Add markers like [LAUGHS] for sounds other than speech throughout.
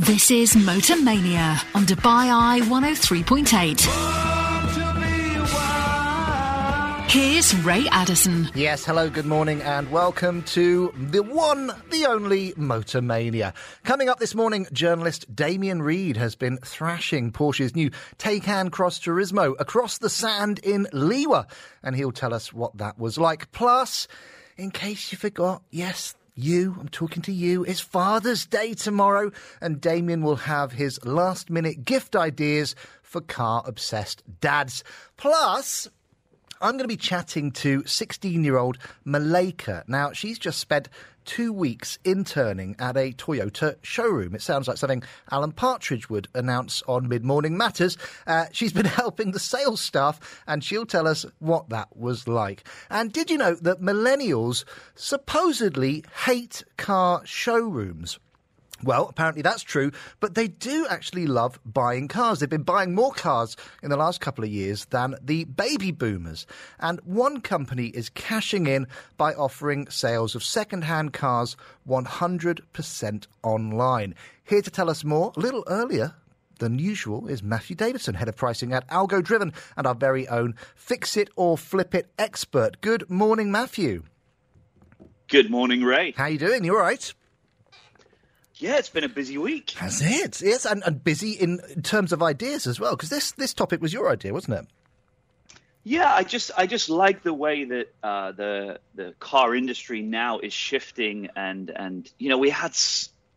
This is Motor Mania on Dubai Eye 103.8. Here's Ray Addison. Yes, hello, good morning, and welcome to the one, the only Motor Mania. Coming up this morning, journalist Damien Reed has been thrashing Porsche's new Taycan Cross Turismo across the sand in Liwa, and he'll tell us what that was like. Plus, in case you forgot, yes, you, I'm talking to you. It's Father's Day tomorrow, and Damien will have his last minute gift ideas for car obsessed dads. Plus, I'm going to be chatting to 16 year old Malika. Now, she's just spent two weeks interning at a Toyota showroom. It sounds like something Alan Partridge would announce on Mid Morning Matters. Uh, she's been [LAUGHS] helping the sales staff, and she'll tell us what that was like. And did you know that millennials supposedly hate car showrooms? Well, apparently that's true, but they do actually love buying cars. They've been buying more cars in the last couple of years than the baby boomers. And one company is cashing in by offering sales of second-hand cars 100% online. Here to tell us more, a little earlier than usual is Matthew Davidson, head of pricing at Algo Driven, and our very own Fix It or Flip It expert. Good morning, Matthew. Good morning, Ray. How you doing? You all right? Yeah, it's been a busy week. Has it? Yes, and, and busy in, in terms of ideas as well, because this, this topic was your idea, wasn't it? Yeah, I just I just like the way that uh, the the car industry now is shifting, and and you know we had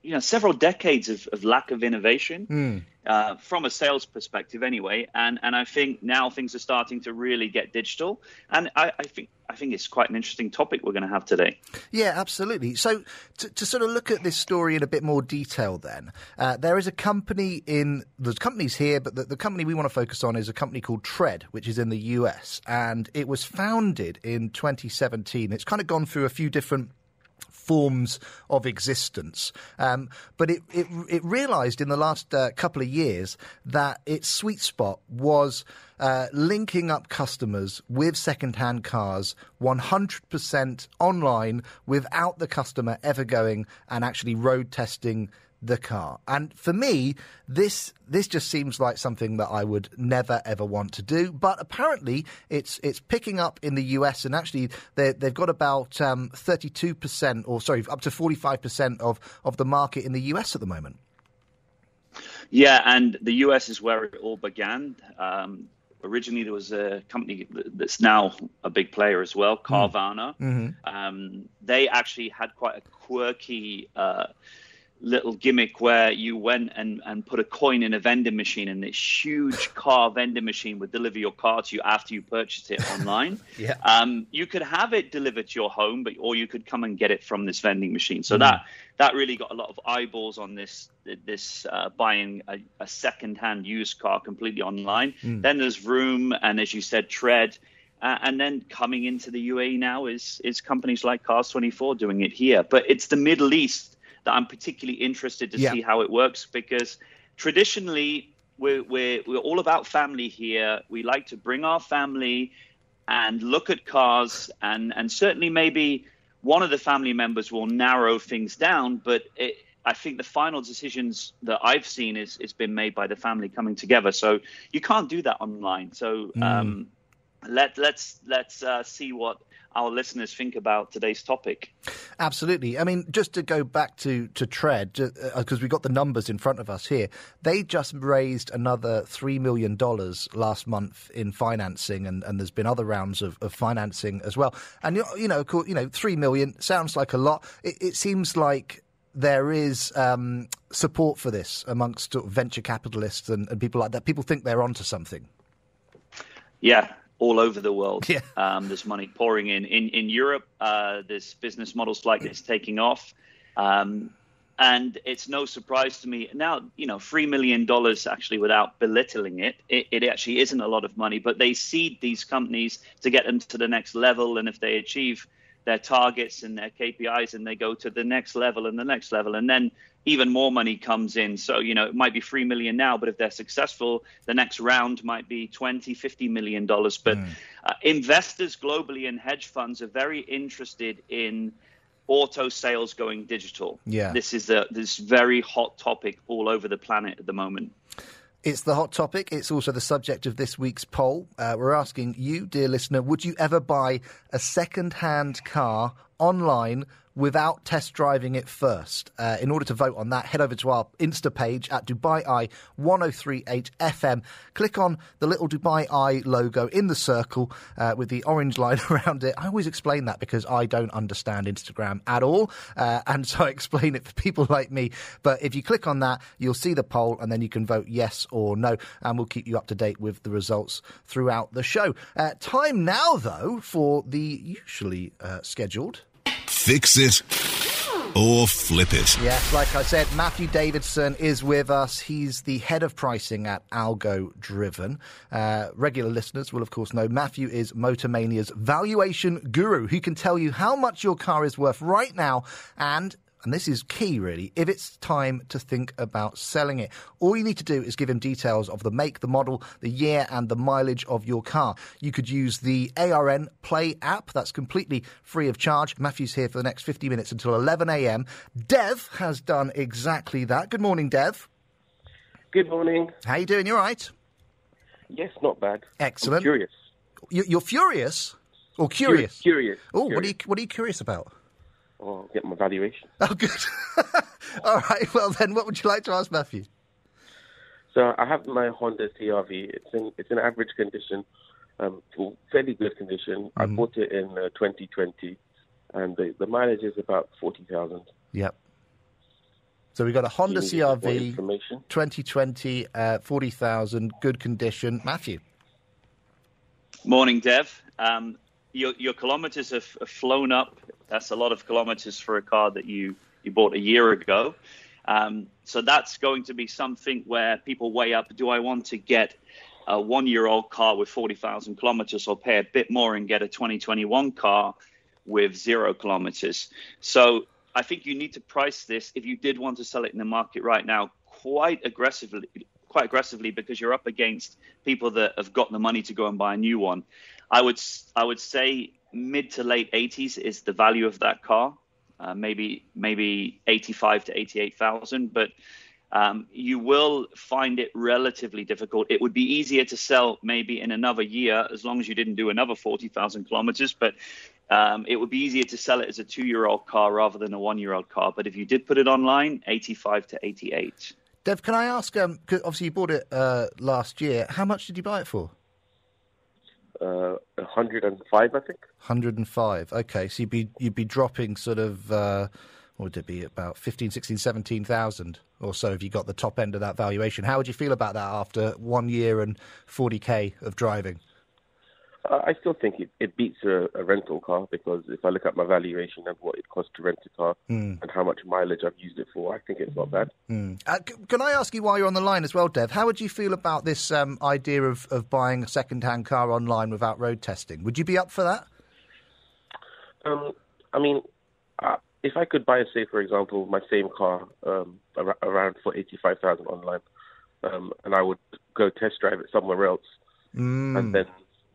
you know several decades of, of lack of innovation. Mm uh, from a sales perspective anyway. And and I think now things are starting to really get digital. And I, I think I think it's quite an interesting topic we're going to have today. Yeah, absolutely. So to, to sort of look at this story in a bit more detail, then uh, there is a company in there's companies here, but the, the company we want to focus on is a company called Tread, which is in the US, and it was founded in 2017. It's kind of gone through a few different forms of existence. Um, but it, it, it realised in the last uh, couple of years that its sweet spot was uh, linking up customers with second-hand cars 100% online without the customer ever going and actually road testing the car. And for me, this this just seems like something that I would never ever want to do. But apparently, it's it's picking up in the US, and actually, they've got about um, thirty two percent, or sorry, up to forty five percent of of the market in the US at the moment. Yeah, and the US is where it all began. Um, originally, there was a company that's now a big player as well, hmm. Carvana. Mm-hmm. Um, they actually had quite a quirky. Uh, little gimmick where you went and, and put a coin in a vending machine and this huge [LAUGHS] car vending machine would deliver your car to you after you purchased it online. [LAUGHS] yeah. Um, you could have it delivered to your home, but or you could come and get it from this vending machine. So mm. that that really got a lot of eyeballs on this this uh, buying a, a second-hand used car completely online. Mm. Then there's Vroom, and as you said, Tread. Uh, and then coming into the UAE now is is companies like Cars24 doing it here. But it's the Middle East that I'm particularly interested to yeah. see how it works because traditionally we're, we're, we're all about family here. We like to bring our family and look at cars, and, and certainly maybe one of the family members will narrow things down, but it, I think the final decisions that I've seen is it's been made by the family coming together. So you can't do that online. So mm. um, let let's let's uh, see what our listeners think about today's topic. Absolutely. I mean, just to go back to, to Tread, because uh, we've got the numbers in front of us here, they just raised another $3 million last month in financing, and, and there's been other rounds of, of financing as well. And, you know, you know, 3 million sounds like a lot. It, it seems like there is um, support for this amongst venture capitalists and, and people like that. People think they're onto something. Yeah, all over the world. Yeah. Um, there's money pouring in. In in Europe, uh, there's business models like this taking off. Um, and it's no surprise to me now. You know, three million dollars actually, without belittling it, it, it actually isn't a lot of money. But they seed these companies to get them to the next level, and if they achieve their targets and their KPIs, and they go to the next level and the next level, and then even more money comes in. So, you know, it might be 3 million now, but if they're successful, the next round might be 20, 50 million dollars. But mm. uh, investors globally and hedge funds are very interested in auto sales going digital. Yeah. This is a this very hot topic all over the planet at the moment. It's the hot topic. It's also the subject of this week's poll. Uh, we're asking you, dear listener, would you ever buy a second hand car online without test driving it first. Uh, in order to vote on that, head over to our Insta page at Dubai Eye 1038 FM. Click on the little Dubai Eye logo in the circle uh, with the orange line [LAUGHS] around it. I always explain that because I don't understand Instagram at all. Uh, and so I explain it for people like me. But if you click on that, you'll see the poll and then you can vote yes or no. And we'll keep you up to date with the results throughout the show. Uh, time now, though, for the usually uh, scheduled Fix it or flip it. Yes, like I said, Matthew Davidson is with us. He's the head of pricing at Algo Driven. Uh, regular listeners will, of course, know Matthew is Motormania's valuation guru who can tell you how much your car is worth right now and and this is key really, if it's time to think about selling it. All you need to do is give him details of the make, the model, the year, and the mileage of your car. You could use the ARN Play app, that's completely free of charge. Matthew's here for the next 50 minutes until 11 a.m. Dev has done exactly that. Good morning, Dev. Good morning. How you doing? You all right? Yes, not bad. Excellent. I'm curious. You- are furious? Or curious? Curious. Oh, what are, you, what are you curious about? Oh, get my valuation. [LAUGHS] Oh, good. [LAUGHS] all right, well then, what would you like to ask Matthew? So I have my Honda CRV. It's in it's in average condition, um, fairly good condition. I Mm-hmm. bought it in uh, 2020, and the, the mileage is about 40,000. Yep. So we've got a Honda Do you need more CRV information. 2020, uh, 40,000, good condition. Matthew. Morning, Dev. Um, your your kilometers have, have flown up. That's a lot of kilometers for a car that you you bought a year ago. Um, so that's going to be something where people weigh up: Do I want to get a one-year-old car with forty thousand kilometers, or pay a bit more and get a 2021 car with zero kilometers? So I think you need to price this if you did want to sell it in the market right now quite aggressively quite aggressively because you're up against people that have got the money to go and buy a new one. I would I would say mid to late 80s is the value of that car, uh, maybe maybe 85 to 88,000, but um, you will find it relatively difficult. It would be easier to sell maybe in another year as long as you didn't do another 40,000 kilometers, but um, it would be easier to sell it as a two-year-old car rather than a one-year-old car. But if you did put it online, 85 to 88. Dev, can I ask, um, obviously you bought it uh, last year. How much did you buy it for? Uh, 105, I think. 105. Okay, so you'd be, you'd be dropping sort of, uh, what would it be, about 15, 16, 17,000 or so if you got the top end of that valuation. How would you feel about that after one year and 40k of driving? I still think it, it beats a, a rental car because if I look at my valuation and what it costs to rent a car Hmm. and how much mileage I've used it for, I think it's not bad. Uh, c- can I ask you while you're on the line as well, Dev? How would you feel about this um, idea of, of buying a second-hand car online without road testing? Would you be up for that? Um, I mean, uh, if I could buy, say, for example, my same car um, ar- around for eighty-five thousand online, um, and I would go test drive it somewhere else, and then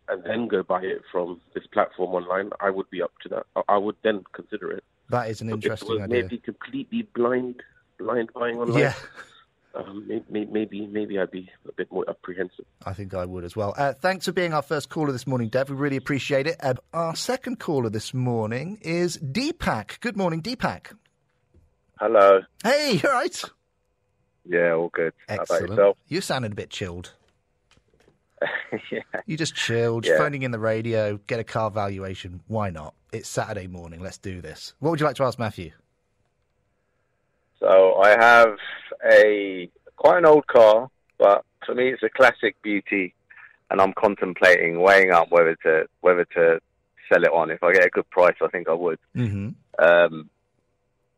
and then go buy it from this platform online, I would be up to that. I, I would then consider it. That is an But interesting it was idea. maybe completely blind, blind buying online. Yeah, Um, maybe, maybe, maybe I'd be a bit more apprehensive. I think I would as well. Uh, thanks for being our first caller this morning, Dev. We really appreciate it. Uh, our second caller this morning is Deepak. Good morning, Deepak. Hello. Hey, you all right? Yeah, all good. How about Excellent. yourself? You sounded a bit chilled. [LAUGHS] yeah. You just chilled, Yeah. phoning in the radio, get a car valuation. Why not? It's Saturday morning. Let's do this. What would you like to ask Matthew? So I have a quite an old car, but for me it's a classic beauty, and I'm contemplating weighing up whether to whether to sell it on. If I get a good price, I think I would. Mm-hmm. Um,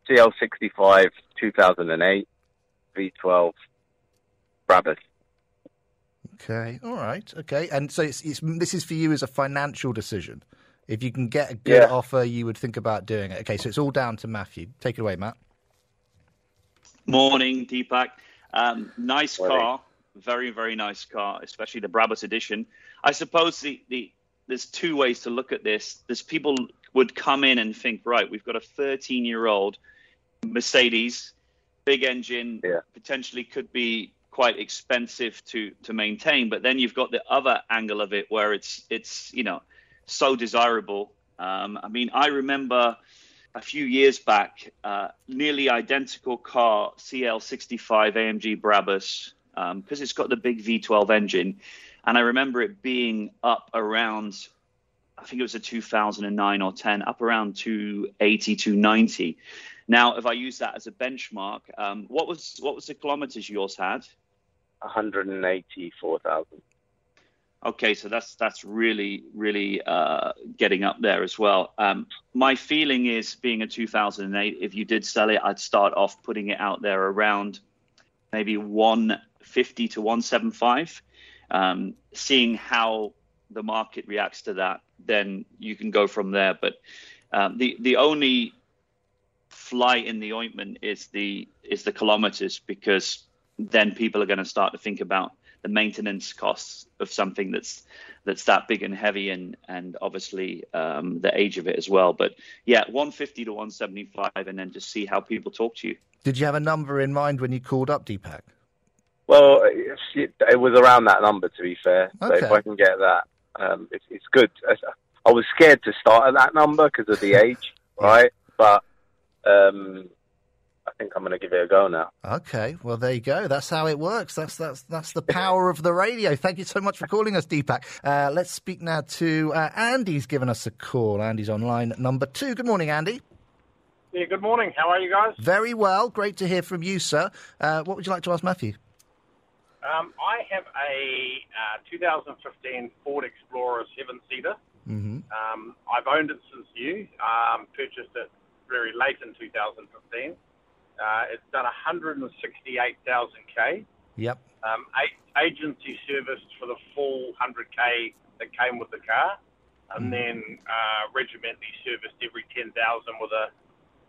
CL65 2008 V12 Brabus. Okay, all right, okay. And so it's, it's this is for you as a financial decision. If you can get a good Yeah. offer, you would think about doing it. Okay, so it's all down to Matthew. Take it away, Matt. Morning, Deepak. Um, nice Morning. car, very very nice car, especially the Brabus edition. I suppose the, the there's two ways to look at this. There's people would come in and think, right, we've got a 13 year old Mercedes, big engine, Yeah. potentially could be quite expensive to to maintain. But then you've got the other angle of it where it's it's you know so desirable. Um, I mean, I remember a few years back, uh, nearly identical car CL65 AMG Brabus because it's got the big V12 engine, and I remember it being up around. I think it was a 2009 or 10, up around 280, 290. Now, if I use that as a benchmark, um, what was what was the kilometers yours had? 184,000. Okay, so that's that's really really uh, getting up there as well. Um, my feeling is, being a 2008, if you did sell it, I'd start off putting it out there around maybe 150 to 175, um, seeing how the market reacts to that. Then you can go from there. But um, the the only fly in the ointment is the is the kilometers because then people are going to start to think about the maintenance costs of something that's that's that big and heavy and and obviously um, the age of it as well. But yeah, 150 to 175, and then just see how people talk to you. Did you have a number in mind when you called up Deepak? Well, it, it was around that number, to be fair. So if I can get that, um, it's, it's good. I was scared to start at that number because of the age, [LAUGHS] right? But um, I think I'm going to give it a go now. Okay, well there you go. That's how it works. That's that's that's the [LAUGHS] power of the radio. Thank you so much for calling us, Deepak. Uh, let's speak now to uh, Andy's given us a call. Andy's online number two. Good morning, Andy. Yeah, good morning. How are you guys? Very well. Great to hear from you, sir. Uh, what would you like to ask Matthew? Um, I have a uh, 2015 Ford Explorer seven-seater. Mm-hmm. Um, I've owned it since new. Um, purchased it very late in 2015. Uh, it's done 168,000 k. Yep. Um, a- agency serviced for the full 100k that came with the car, and then uh, regimentally serviced every 10,000 with a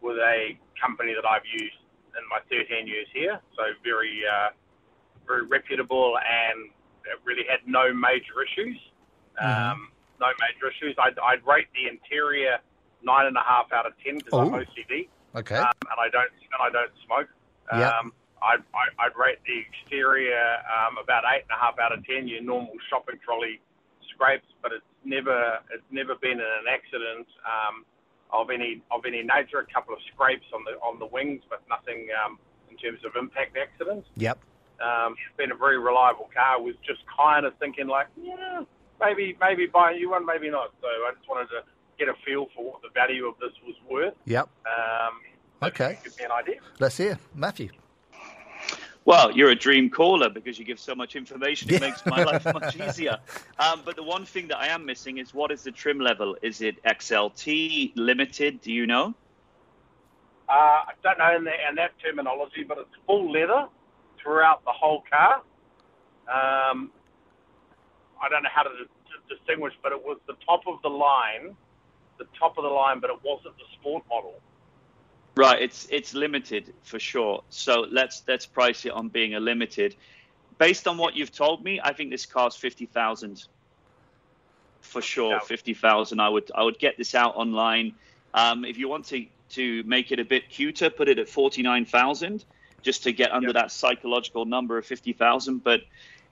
with a company that I've used in my 13 years here. So very uh, very reputable and it really had no major issues. Um, no major issues. I'd, I'd rate the interior nine and a half out of ten because I'm. OCD Okay. um, and I don't and I don't smoke. Yeah. Um, I'd, I- I'd rate the exterior um, about eight and a half out of ten. Your normal shopping trolley scrapes, but it's never it's never been in an accident um, of any of any nature. A couple of scrapes on the on the wings, but nothing um, in terms of impact accidents. yep. Um, it's been a very reliable car. Was just kind of thinking like, yeah, maybe maybe buy a new one, maybe not. So I just wanted to get a feel for what the value of this was worth. Yep. Um, Okay. give me an idea. Let's hear Matthew. Well, you're a dream caller because you give so much information. It Yeah. makes my life [LAUGHS] much easier. Um, but the one thing that I am missing is what is the trim level? Is it XLT limited? Do you know? Uh, I don't know in, the, in that terminology, but it's full leather throughout the whole car. Um, I don't know how to, to distinguish, but it was the top of the line, the top of the line, but it wasn't the sport model. Right, it's it's limited for sure. So let's let's price it on being a limited. Based on what you've told me, I think this car's fifty thousand for sure. Fifty thousand. I would I would get this out online. Um, if you want to to make it a bit cuter, put it at forty nine thousand, just to get under Yep. that psychological number of fifty thousand. But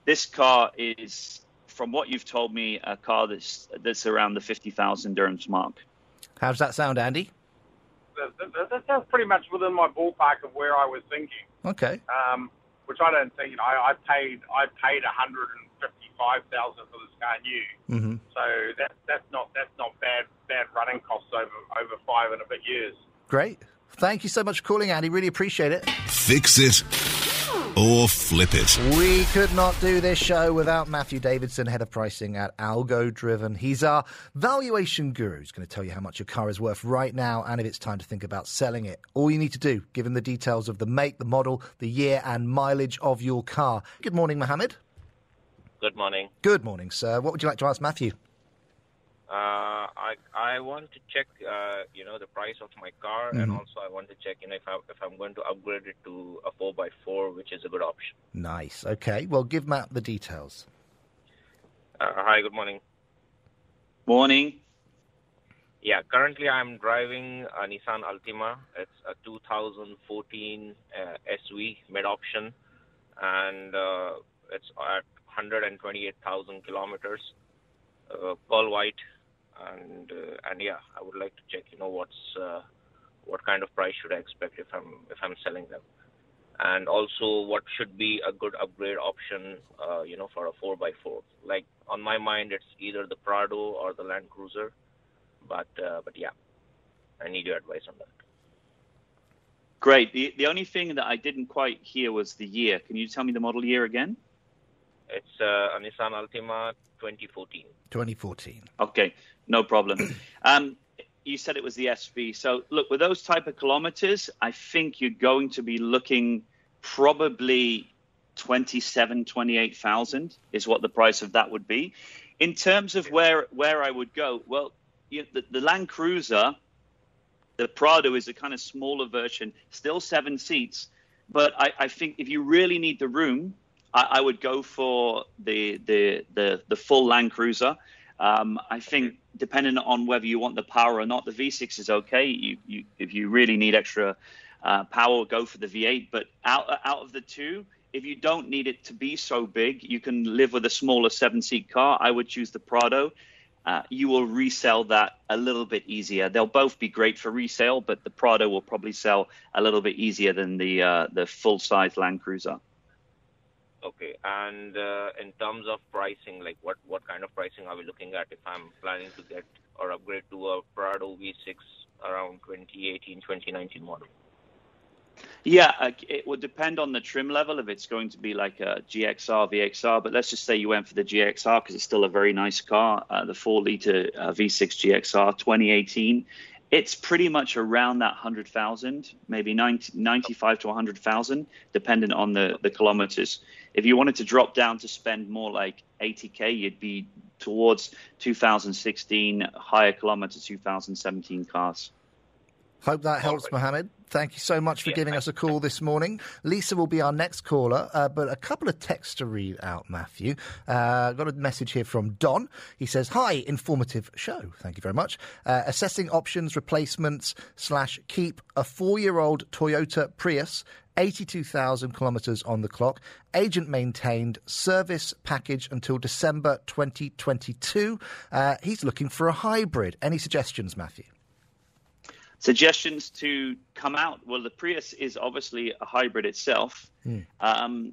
this car is, from what you've told me, a car that's that's around the fifty thousand dirhams mark. How does that sound, Andy? That, that, that sounds pretty much within my ballpark of where I was thinking. Okay. um, which I don't think. You know, I, I paid I paid hundred and fifty five thousand for this car new, Mm-hmm. so that that's not that's not bad bad running costs over over five and a bit years. Great. Thank you so much for calling, Andy. Really appreciate it. Fix it or flip it. We could not do this show without Matthew Davidson, head of pricing at Algo Driven. He's our valuation guru. He's going to tell you how much your car is worth right now and if it's time to think about selling it. All you need to do, given the details of the make, the model, the year, and mileage of your car. Good morning, Mohammed. Good morning. Good morning, sir. What would you like to ask Matthew? Uh, I I want to check, uh, you know, the price of my car, and Mhm. also I want to check, you know, if I if I'm going to upgrade it to a four x four, which is a good option. Nice. Okay. Well, give Matt the details. Uh, hi, good morning. Morning. yeah, currently I'm driving a Nissan Altima. It's a 2014 uh, SV mid option, and uh, it's at 128,000 kilometers, uh, pearl white, and uh, and yeah, I would like to check, you know, what's uh, what kind of price should I expect if I'm if I'm selling them, and also what should be a good upgrade option, uh, you know, for a 4x4. Like on my mind, it's either the Prado or the Land Cruiser, but uh, but yeah, I need your advice on that. Great. The the only thing that I didn't quite hear was the year. Can you tell me the model year again? It's uh, a Nissan Altima 2014. 2014. Okay, no problem. [CLEARS THROAT] um, you said it was the SV. So look, with those type of kilometers, I think you're going to be looking probably 27, 28,000 is what the price of that would be. In terms of where where I would go, well, you, the, the Land Cruiser, the Prado is a kind of smaller version, still seven seats. But I, I think if you really need the room, I, I would go for the the the, the full Land Cruiser. Um, I think depending on whether you want the power or not, the V6 is okay. You, you if you really need extra uh, power, go for the V8. But out out of the two, if you don't need it to be so big, you can live with a smaller seven-seat car. I would choose the Prado. Uh, you will resell that a little bit easier. They'll both be great for resale, but the Prado will probably sell a little bit easier than the uh, the full-size Land Cruiser. Okay. And uh, in terms of pricing, like what, what kind of pricing are we looking at if I'm planning to get or upgrade to a Prado V6 around 2018, 2019 model? Yeah, it would depend on the trim level if it's going to be like a GXR, VXR. But let's just say you went for the GXR because it's still a very nice car, uh, the four liter uh, V6 GXR 2018. It's pretty much around that 100,000, maybe 90, 95 to 100,000, depending on the, the kilometers. If you wanted to drop down to spend more like 80K, you'd be towards 2016, higher kilometer 2017 cars. Hope that helps, Mohammed. Thank you so much for Yeah, giving us a call this morning. Lisa will be our next caller, uh, but a couple of texts to read out, Matthew. Uh, got a message here from Don. He says, Hi, informative show. Thank you very much. Uh, assessing options, replacements, slash keep a four year old Toyota Prius. 82,000 kilometres on the clock, agent maintained, service package until December 2022. Uh, he's looking for a hybrid. Any suggestions, Matthew? suggestions to come out. Well, the Prius is obviously a hybrid itself. Um,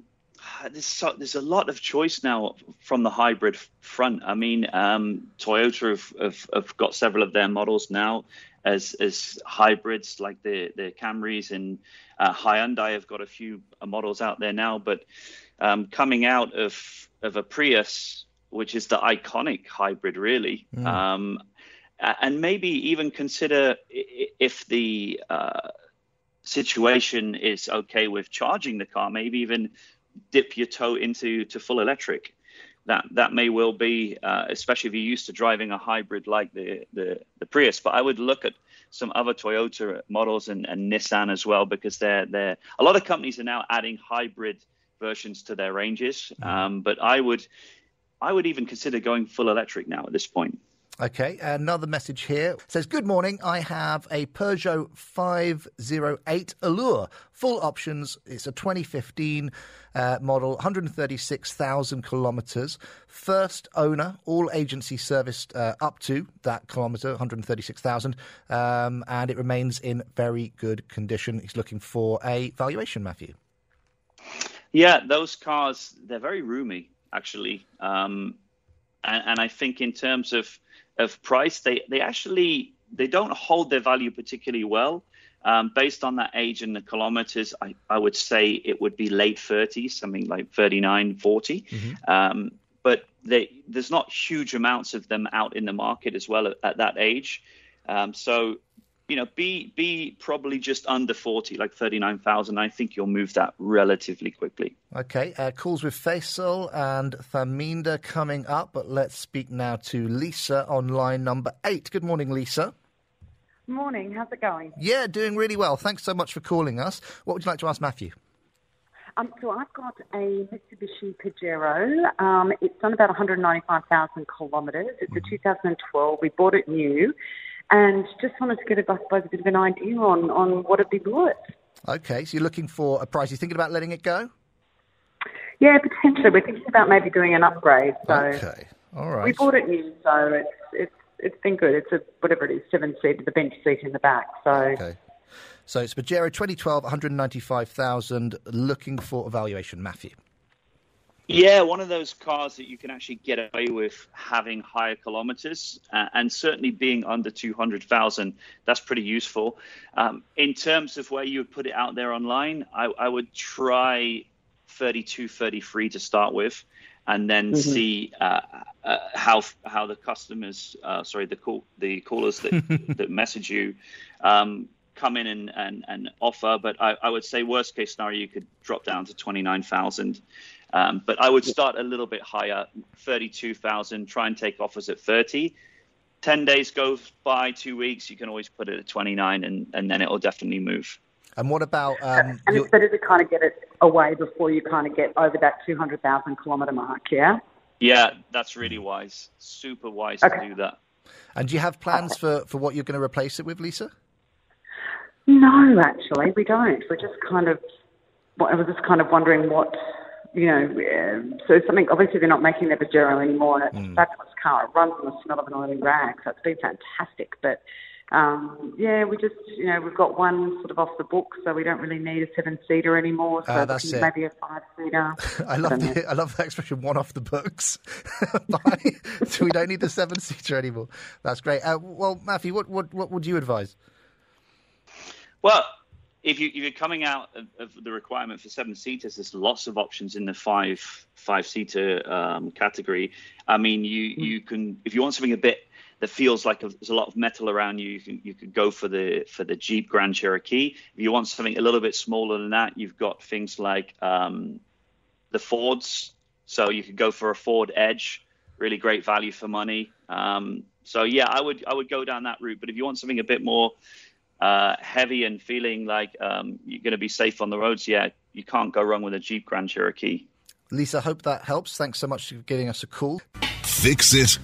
there's, so, there's a lot of choice now from the hybrid front. I mean, um, Toyota have, have, have got several of their models now as as hybrids, like the the Camrys and uh, Hyundai have got a few uh, models out there now. But um, coming out of of a Prius, which is the iconic hybrid, really. Um, and maybe even consider if the uh, situation is okay with charging the car, maybe even dip your toe into to full electric. That that may well be, uh, especially if you're used to driving a hybrid like the, the the Prius. But I would look at some other Toyota models and, and Nissan as well because they're they're a lot of companies are now adding hybrid versions to their ranges. Um, but I would I would even consider going full electric now at this point. Okay, another message here says, Good morning. I have a Peugeot 508 Allure. Full options. It's a 2015 uh, model, 136,000 kilometres. First owner, all agency serviced uh, up to that kilometre, 136,000. Um, and it remains in very good condition. He's looking for a valuation, Matthew. Yeah, those cars they're very roomy actually, um, and, and I think in terms of of price, they they actually they don't hold their value particularly well. Um, based on that age and the kilometers, I, I would say it would be late 30s, something like 39, 40. Um, but they, there's not huge amounts of them out in the market as well at, at that age. Um, so, you know, be be probably just under 40, like 39,000. I think you'll move that relatively quickly. Okay, uh, calls with Faisal and Thaminda coming up, but let's speak now to Lisa on line number eight. Good morning, Lisa. Morning, how's it going? Yeah, doing really well. Thanks so much for calling us. What would you like to ask Matthew? Um, so I've got a Mitsubishi Pajero. Um, it's done about 195,000 kilometres. It's a 2012. We bought it new, and just wanted to get, a, suppose, a bit of an idea on, on what it'd be worth. Okay, so you're looking for a price. You're thinking about letting it go? Yeah, potentially. We're thinking about maybe doing an upgrade. So Okay, all right. we bought it new, so it's it's it's been good. It's a whatever it is, seven seat, the bench seat in the back. So Okay. So it's Pajero 2012, 195,000. Looking for evaluation, Matthew. Yeah, one of those cars that you can actually get away with having higher kilometers uh, and certainly being under 200,000. That's pretty useful. Um, in terms of where you would put it out there online, I, I would try 32, 33 to start with, and then Mhm. see uh, uh, how how the customers, uh, sorry, the call, the callers that [LAUGHS] that message you. Um, come in and, and, and offer but I, I would say worst case scenario you could drop down to 29,000 um, but I would start a little bit higher, 32,000, try and take offers at 30. 10 days goes by, two weeks, you can always put it at 29 and, and then it'll definitely move. And what about um, and it's better to kind of get it away before you kind of get over that two hundred thousand kilometre mark. Yeah. Yeah, that's really wise. Super wise Okay. to do that. and do you have plans for, for what you're going to replace it with, Lisa? No, actually, we don't. We're just kind of. I was just kind of wondering what, you know, um, so something. Obviously, they're not making their Pajero anymore, and it's a fabulous car. It runs on the smell of an oily rag, so it's been fantastic. But um, yeah, we just, you know, we've got one sort of off the book, so we don't really need a seven seater anymore. So Ah, that's it. maybe a five seater. [LAUGHS] I love the, I love that expression. One off the books. [LAUGHS] Bye. [LAUGHS] so we don't need the seven seater anymore. That's great. Uh, well, Matthew, what, what what would you advise? Well, if you if you're coming out of, of the requirement for seven seaters, there's lots of options in the five five seater um, category. I mean, you you can if you want something a bit that feels like a, there's a lot of metal around you, you can you could go for the for the Jeep Grand Cherokee. If you want something a little bit smaller than that, you've got things like um, the Fords. So you could go for a Ford Edge, really great value for money. Um, so yeah, I would I would go down that route. But if you want something a bit more uh, heavy and feeling like um, you're going to be safe on the roads, yeah, you can't go wrong with a Jeep Grand Cherokee. Lisa, hope that helps. Thanks so much for giving us a call. Fix it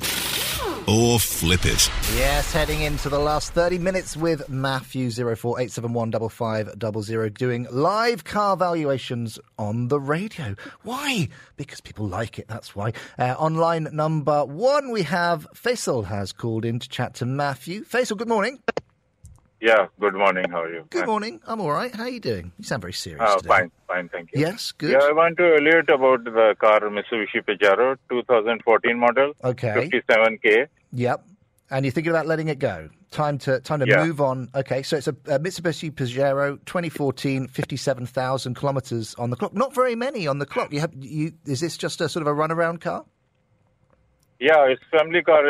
or flip it. Yes, heading into the last 30 minutes with Matthew 04871 doing live car valuations on the radio. Why? Because people like it, that's why. Uh, on line number one, we have Faisal has called in to chat to Matthew. Faisal, good morning. Yeah, good morning. How are you? Good morning. I'm all right. How are you doing? You sound very serious Uh, today. fine, fine, thank you. Yes, good. Yeah, I want to alert about the car Mitsubishi Pajero 2014 model. Okay. 57K. Yep. And you're thinking about letting it go. Time to time to Yeah. move on. Okay, so it's a, a Mitsubishi Pajero 2014, 57,000 kilometres on the clock. Not very many on the clock. You have you. Is this just a sort of a runaround car? Yeah, it's family car.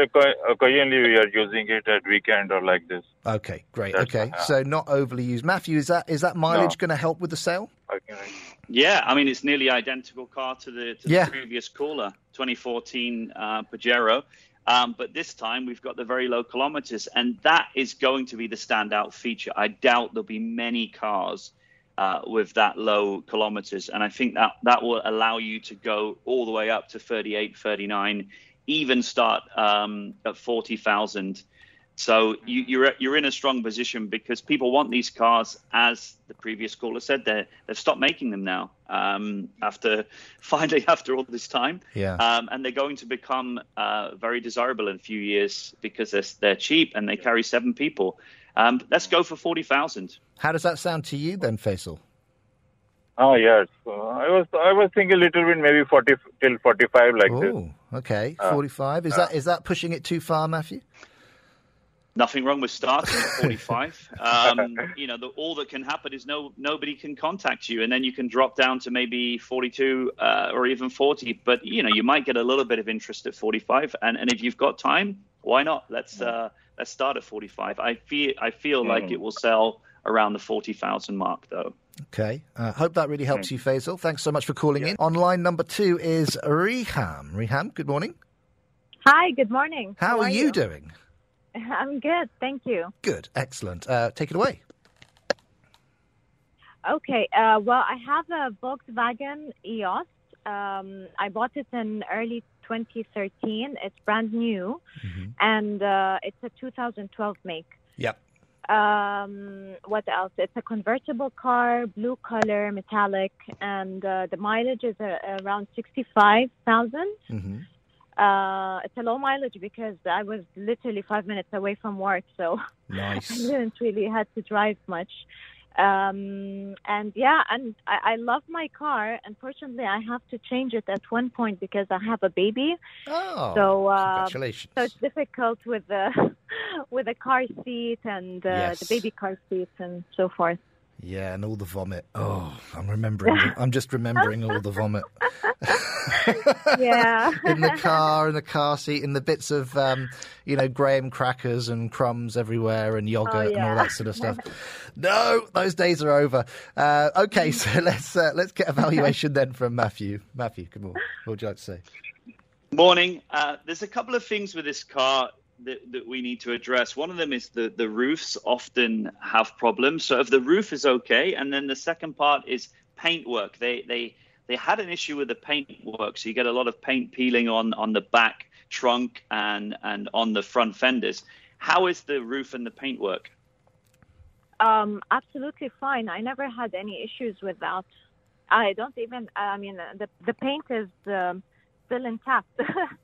Occasionally we are using it at weekend or like this. Okay, great. That's- okay, yeah. so not overly used. Matthew, is that is that mileage No. going to help with the sale? Okay. Yeah, I mean it's nearly identical car to the, to Yeah. the previous caller, 2014 uh, Pajero. Um, but this time we've got the very low kilometers, and that is going to be the standout feature. I doubt there'll be many cars uh, with that low kilometers, and I think that that will allow you to go all the way up to 38, 39, even start um, at 40,000. So you, you're you're in a strong position because people want these cars, as the previous caller said. They they've stopped making them now um, after [LAUGHS] finally after all this time. Yeah. Um, and they're going to become uh, very desirable in a few years because they're, they're cheap and they carry seven people. Um, let's go for forty thousand. How does that sound to you then, Faisal? Oh yes, uh, I was I was thinking a little bit maybe 40 till 45 like this. Okay, Uh, 45. Is uh, that is that pushing it too far, Matthew? Nothing wrong with starting at [LAUGHS] 45. Um, you know, the, all that can happen is no nobody can contact you, and then you can drop down to maybe 42 uh, or even 40. But you know, you might get a little bit of interest at 45, and, and if you've got time, why not? Let's uh, let's start at 45. I feel I feel like Mm. it will sell around the 40,000 mark, though. Okay. Uh, hope that really helps you, Faisal. Thanks so much for calling in. On line number two is Reham. Reham, good morning. Hi, good morning. How, are, you doing? [LAUGHS] I'm good, thank you. Good, excellent. Uh, take it away. Okay, uh, well, I have a Volkswagen EOS Um, I bought it in early 2013. It's brand new, Mm-hmm. and uh, it's a 2012 make. Yep. Um, what else? It's a convertible car, blue color, metallic, and uh, the mileage is uh, around 65,000. Mm-hmm. Uh, it's a low mileage because I was literally five minutes away from work, so [LAUGHS] Nice. I didn't really had to drive much. Um, and yeah, and I, I love my car. Unfortunately, I have to change it at one point because I have a baby. Oh, so uh, congratulations. So it's difficult with the [LAUGHS] with the car seat and uh, Yes. the baby car seat and so forth. Yeah, and all the vomit. Oh, I'm remembering. I'm just remembering all the vomit. Yeah. [LAUGHS] in the car, in the car seat, in the bits of, um, you know, graham crackers and crumbs everywhere and yogurt Oh, and all that sort of stuff. [LAUGHS] No, those days are over. Uh, okay, so [LAUGHS] let's uh, let's get a valuation then from Matthew. Matthew, good morning. What would you like to say? Morning. Uh, there's a couple of things with this car that, that we need to address. One of them is the, the roofs often have problems. So if the roof is okay, and then the second part is paint work. They they they had an issue with the paint work, so you get a lot of paint peeling on on the back trunk and and on the front fenders. How is the roof and the paint work? Um, absolutely fine. I never had any issues with that. I don't even. I mean, the the paint is um, still intact. [LAUGHS]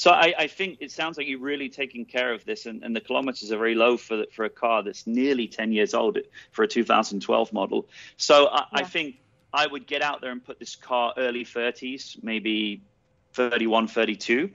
So I, I think it sounds like you're really taking care of this, and, and the kilometers are very low for for a car that's nearly 10 years old for a 2012 model. So I, I think I would get out there and put this car early 30s, maybe 31, 32.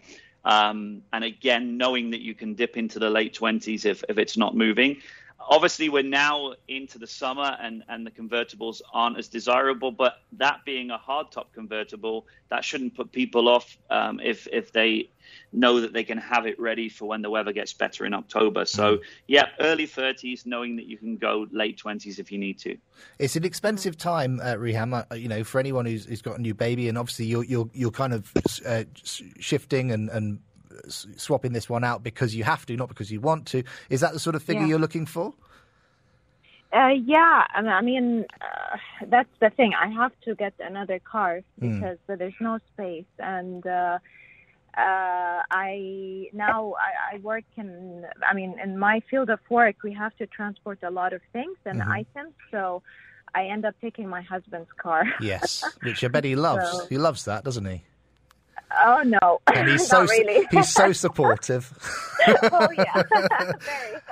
Um, and again, knowing that you can dip into the late 20s if, if it's not moving. Obviously, we're now into the summer and, and the convertibles aren't as desirable, but that being a hardtop convertible, that shouldn't put people off um, if, if they know that they can have it ready for when the weather gets better in October. So, yeah, early 30s, knowing that you can go late 20s if you need to. It's an expensive time, uh, Reham. Uh, you know, for anyone who's, who's got a new baby, and obviously you're you're you're kind of uh, shifting and and swapping this one out because you have to, not because you want to. Is that the sort of figure Yeah. you're looking for? Uh, yeah, I mean, I mean uh, that's the thing. I have to get another car Mm. because there's no space, and uh, uh, I now I, I work in. I mean, in my field of work, we have to transport a lot of things and Mhm. items, so I end up taking my husband's car. Yes, [LAUGHS] which I bet he loves. So- He loves that, doesn't he? Oh no, [LAUGHS] And he's so really. he's so [LAUGHS] supportive. [LAUGHS] oh yeah,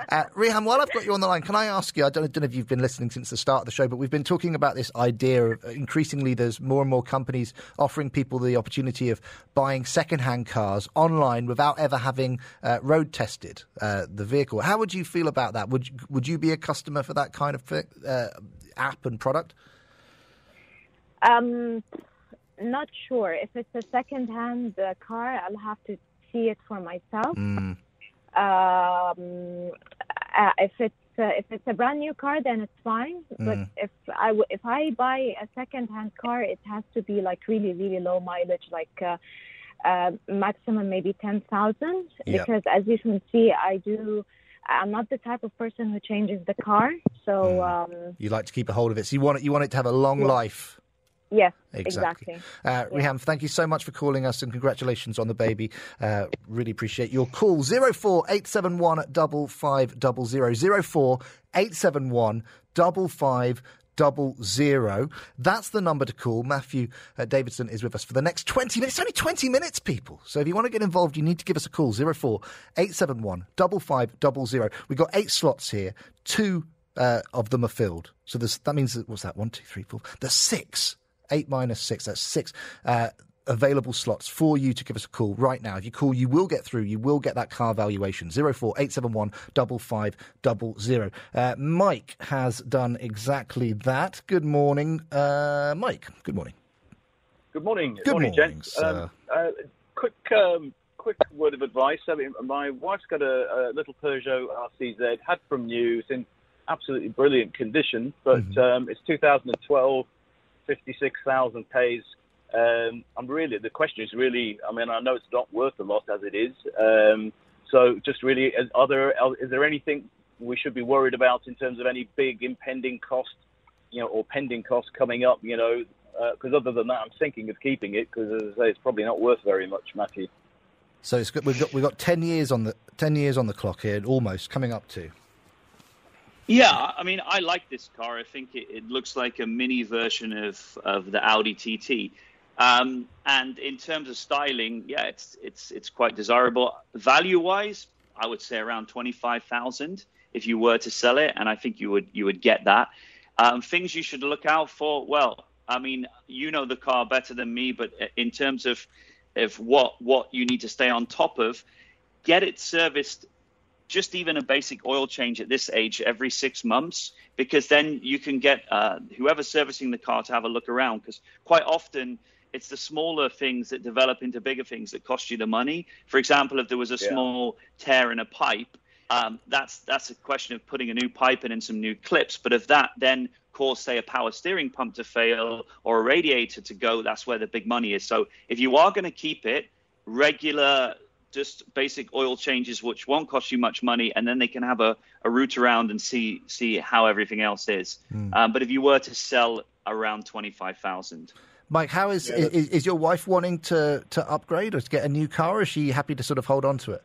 Uh, Reham, while I've got you on the line, can I ask you? I don't, don't know if you've been listening since the start of the show, but we've been talking about this idea of increasingly there's more and more companies offering people the opportunity of buying second-hand cars online without ever having uh, road tested uh, the vehicle. How would you feel about that? Would you- would you be a customer for that kind of uh, app and product? Um, not sure. If it's a second-hand uh, car, I'll have to see it for myself. Mm. Um, uh, if it's uh, if it's a brand new car, then it's fine. But Mm. if I w- if I buy a second-hand car, it has to be like really really low mileage, like uh, uh, maximum maybe ten thousand. Yeah. Because as you can see, I do. I'm not the type of person who changes the car. So um, You like to keep a hold of it, so you want it, you want it to have a long Yeah. life. Yes, Exactly. exactly. Uh, Reham, thank you so much for calling us and congratulations on the baby. Uh, really appreciate your call. 04871 5500. 04871 5500. That's the number to call. Matthew uh, Davidson is with us for the next 20 minutes. It's only 20 minutes, people. So if you want to get involved, you need to give us a call. 04871 5500. We've got eight slots here. Two uh, of them are filled. So there's, that means, that, what's that? One, two, three, four. There's six. Eight minus six. That's six. Uh, Available slots for you to give us a call right now. If you call, you will get through. You will get that car valuation. Zero four eight seven one double five double zero. Uh, Mike has done exactly that. Good morning, uh, Mike. Good morning. Good morning. Good morning, morning, gents. Um, uh, quick, um, quick word of advice. I mean, my wife's got a, a little Peugeot RCZ, had from new. It's in absolutely brilliant condition, but Mm-hmm. um, it's 2012, 56,000 pays. Um, I'm really the question is really. I mean, I know it's not worth a lot as it is. Um, so, just really, is, are there is there anything we should be worried about in terms of any big impending cost, you know, or pending cost coming up? You know, Because other than that, I'm thinking of keeping it because, as I say, it's probably not worth very much, Matthew. So we've got we've got ten years on the ten years on the clock here, almost coming up to. Yeah, I mean, I like this car. I think it, it looks like a mini version of, of the Audi TT. Um, and in terms of styling, yeah, it's it's it's quite desirable. Value wise, I would say around twenty five thousand if you were to sell it, and I think you would you would get that. Um, things you should look out for. Well, I mean, you know the car better than me, but in terms of of what what you need to stay on top of, get it serviced just even a basic oil change at this age every six months, because then you can get uh, whoever's servicing the car to have a look around. Because quite often it's the smaller things that develop into bigger things that cost you the money. For example, if there was a Yeah. small tear in a pipe, um, that's that's a question of putting a new pipe in and some new clips. But if that then caused, say, a power steering pump to fail or a radiator to go, that's where the big money is. So if you are going to keep it, regular, just basic oil changes, which won't cost you much money, and then they can have a, a route around and see see how everything else is. Um, but if you were to sell around twenty five thousand. Mike, how is, Yeah, is is your wife wanting to to upgrade or to get a new car? Or is she happy to sort of hold on to it?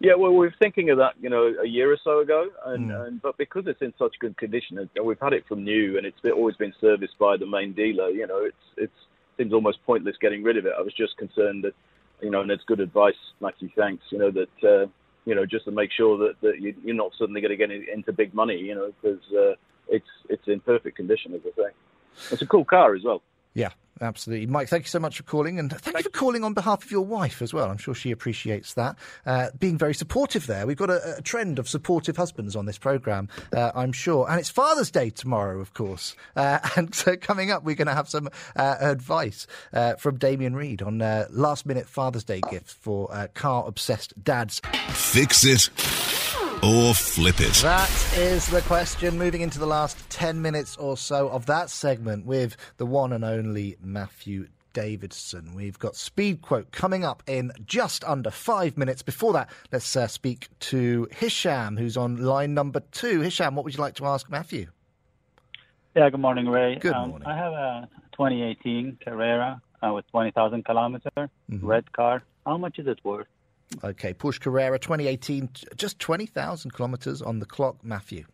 Yeah, well, we were thinking of that, you know, a year or so ago, and, and but because it's in such good condition, and we've had it from new, and it's been, always been serviced by the main dealer. You know, it's it's seems almost pointless getting rid of it. I was just concerned that, you know, and it's good advice, Matthew. Thanks. You know that, uh, you know, just to make sure that that you, you're not suddenly going to get in- into big money. You know, because uh, it's it's in perfect condition, as I say. It's a cool car as well. Yeah, absolutely. Mike, thank you so much for calling. And thank, you for calling on behalf of your wife as well. I'm sure she appreciates that. Uh, being very supportive there. We've got a, a trend of supportive husbands on this programme, uh, I'm sure. And it's Father's Day tomorrow, of course. Uh, [LAUGHS] and so coming up, we're going to have some uh, advice uh, from Damien Reid on uh, last minute Father's Day gifts for car obsessed dads. Fix it or flip it. That is the question. Moving into the last 10 minutes or so of that segment with the one and only Matthew Davidson. We've got Speed Quote coming up in just under five minutes. Before that, let's uh, speak to Hisham, who's on line number two. Hisham, what would you like to ask Matthew? Yeah, good morning, Ray. Good um, morning. I have a 2018 Carrera uh, with 20,000 kilometer, Mhm. red car. How much is it worth? Okay, Porsche Carrera 2018, just 20,000 kilometres on the clock. Matthew.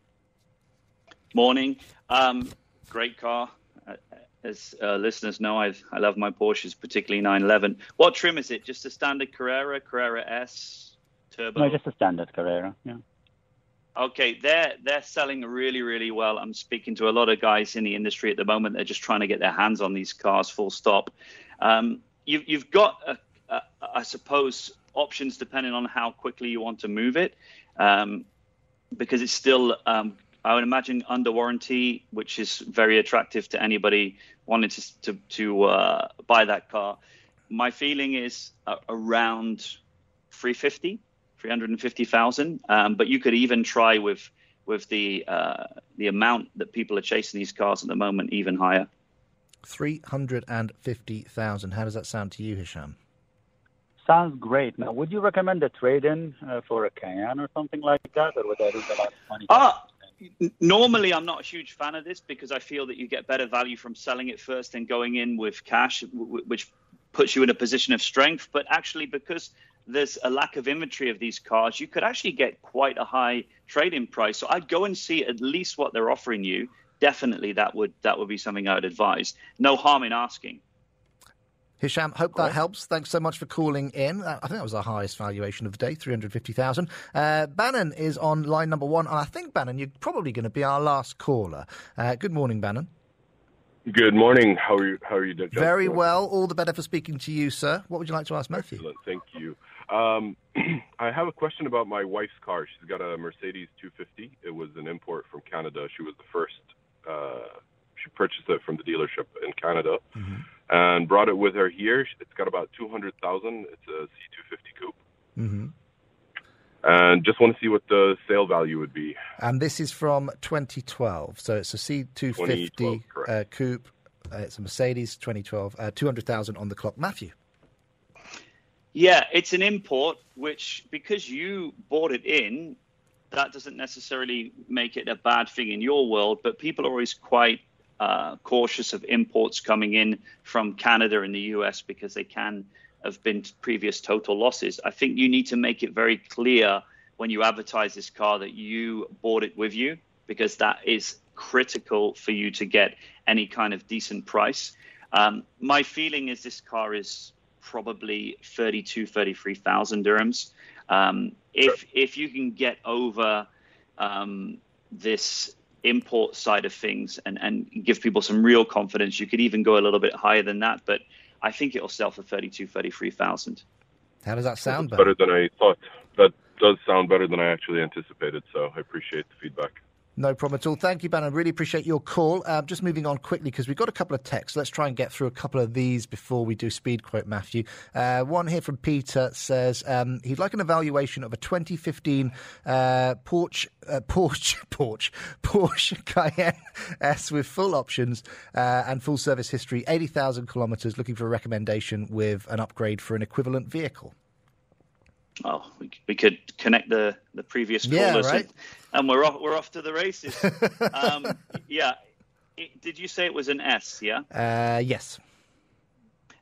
Morning. Um, great car. Uh, As uh, listeners know, I I love my Porsches, particularly 911. What trim is it? Just a standard Carrera, Carrera S, turbo. No, just a standard Carrera. Yeah. Okay, they're they're selling really really well. I'm speaking to a lot of guys in the industry at the moment. They're just trying to get their hands on these cars. Full stop. Um, you've you've got, a, a, I suppose, options depending on how quickly you want to move it, um, because it's still. Um, I would imagine under warranty, which is very attractive to anybody wanting to to, to uh, buy that car. My feeling is uh, around 350. 350,000. Um, but you could even try with with the uh, the amount that people are chasing these cars at the moment even higher. 350,000. How does that sound to you, Hisham? Sounds great. Now, would you recommend a trade-in uh, for a Cayenne or something like that, or would I lose a lot of money? Ah, normally I'm not a huge fan of this because I feel that you get better value from selling it first than going in with cash, which puts you in a position of strength. But actually, because there's a lack of inventory of these cars, you could actually get quite a high trade-in price. So I'd go and see at least what they're offering you. Definitely, that would that would be something I would advise. No harm in asking. Hisham, hope that helps. Thanks so much for calling in. Uh, I think that was our highest valuation of the day, 350,000. Uh, Bannon is on line number one, and I think, Bannon, you're probably going to be our last caller. Uh, good morning, Bannon. Good morning. How are you? How are you doing? Very well. All the better for speaking to you, sir. What would you like to ask Matthew? Excellent. Thank you. Um, [CLEARS THROAT] I have a question about my wife's car. She's got a Mercedes 250. It was an import from Canada. She was the first. Uh, she purchased it from the dealership in Canada and brought it with her here. It's got about 200,000. It's a C250 coupe. hmm And just want to see what the sale value would be. And this is from 2012. So it's a C250 uh, coupe. Uh, it's a Mercedes 2012, uh, 200,000 on the clock. Matthew. Yeah, it's an import, which because you bought it in, that doesn't necessarily make it a bad thing in your world. But people are always quite uh, cautious of imports coming in from Canada and the US because they can have been previous total losses. I think you need to make it very clear when you advertise this car that you bought it with you because that is critical for you to get any kind of decent price. Um, my feeling is this car is probably 32, 33,000 dirhams. Um, if if you can get over um, this import side of things and, and give people some real confidence, you could even go a little bit higher than that. But I think it'll sell for 32, 33,000. How does that sound? Better than I thought. That does sound better than I actually anticipated. So I appreciate the feedback. No problem at all. Thank you. I really appreciate your call. Uh, just moving on quickly because we've got a couple of texts. Let's try and get through a couple of these before we do speed quote, Matthew. Uh, one here from Peter says um, he'd like an evaluation of a 2015 uh, Porsche, uh, Porsche, [LAUGHS] Porsche, Porsche Cayenne S with full options uh, and full service history, 80,000 kilometres, looking for a recommendation with an upgrade for an equivalent vehicle. Oh, we, we could connect the, the previous Yeah, right. and, and we're off, we're off to the races. [LAUGHS] um, yeah. It- did you say it was an S? Yeah. Uh, yes.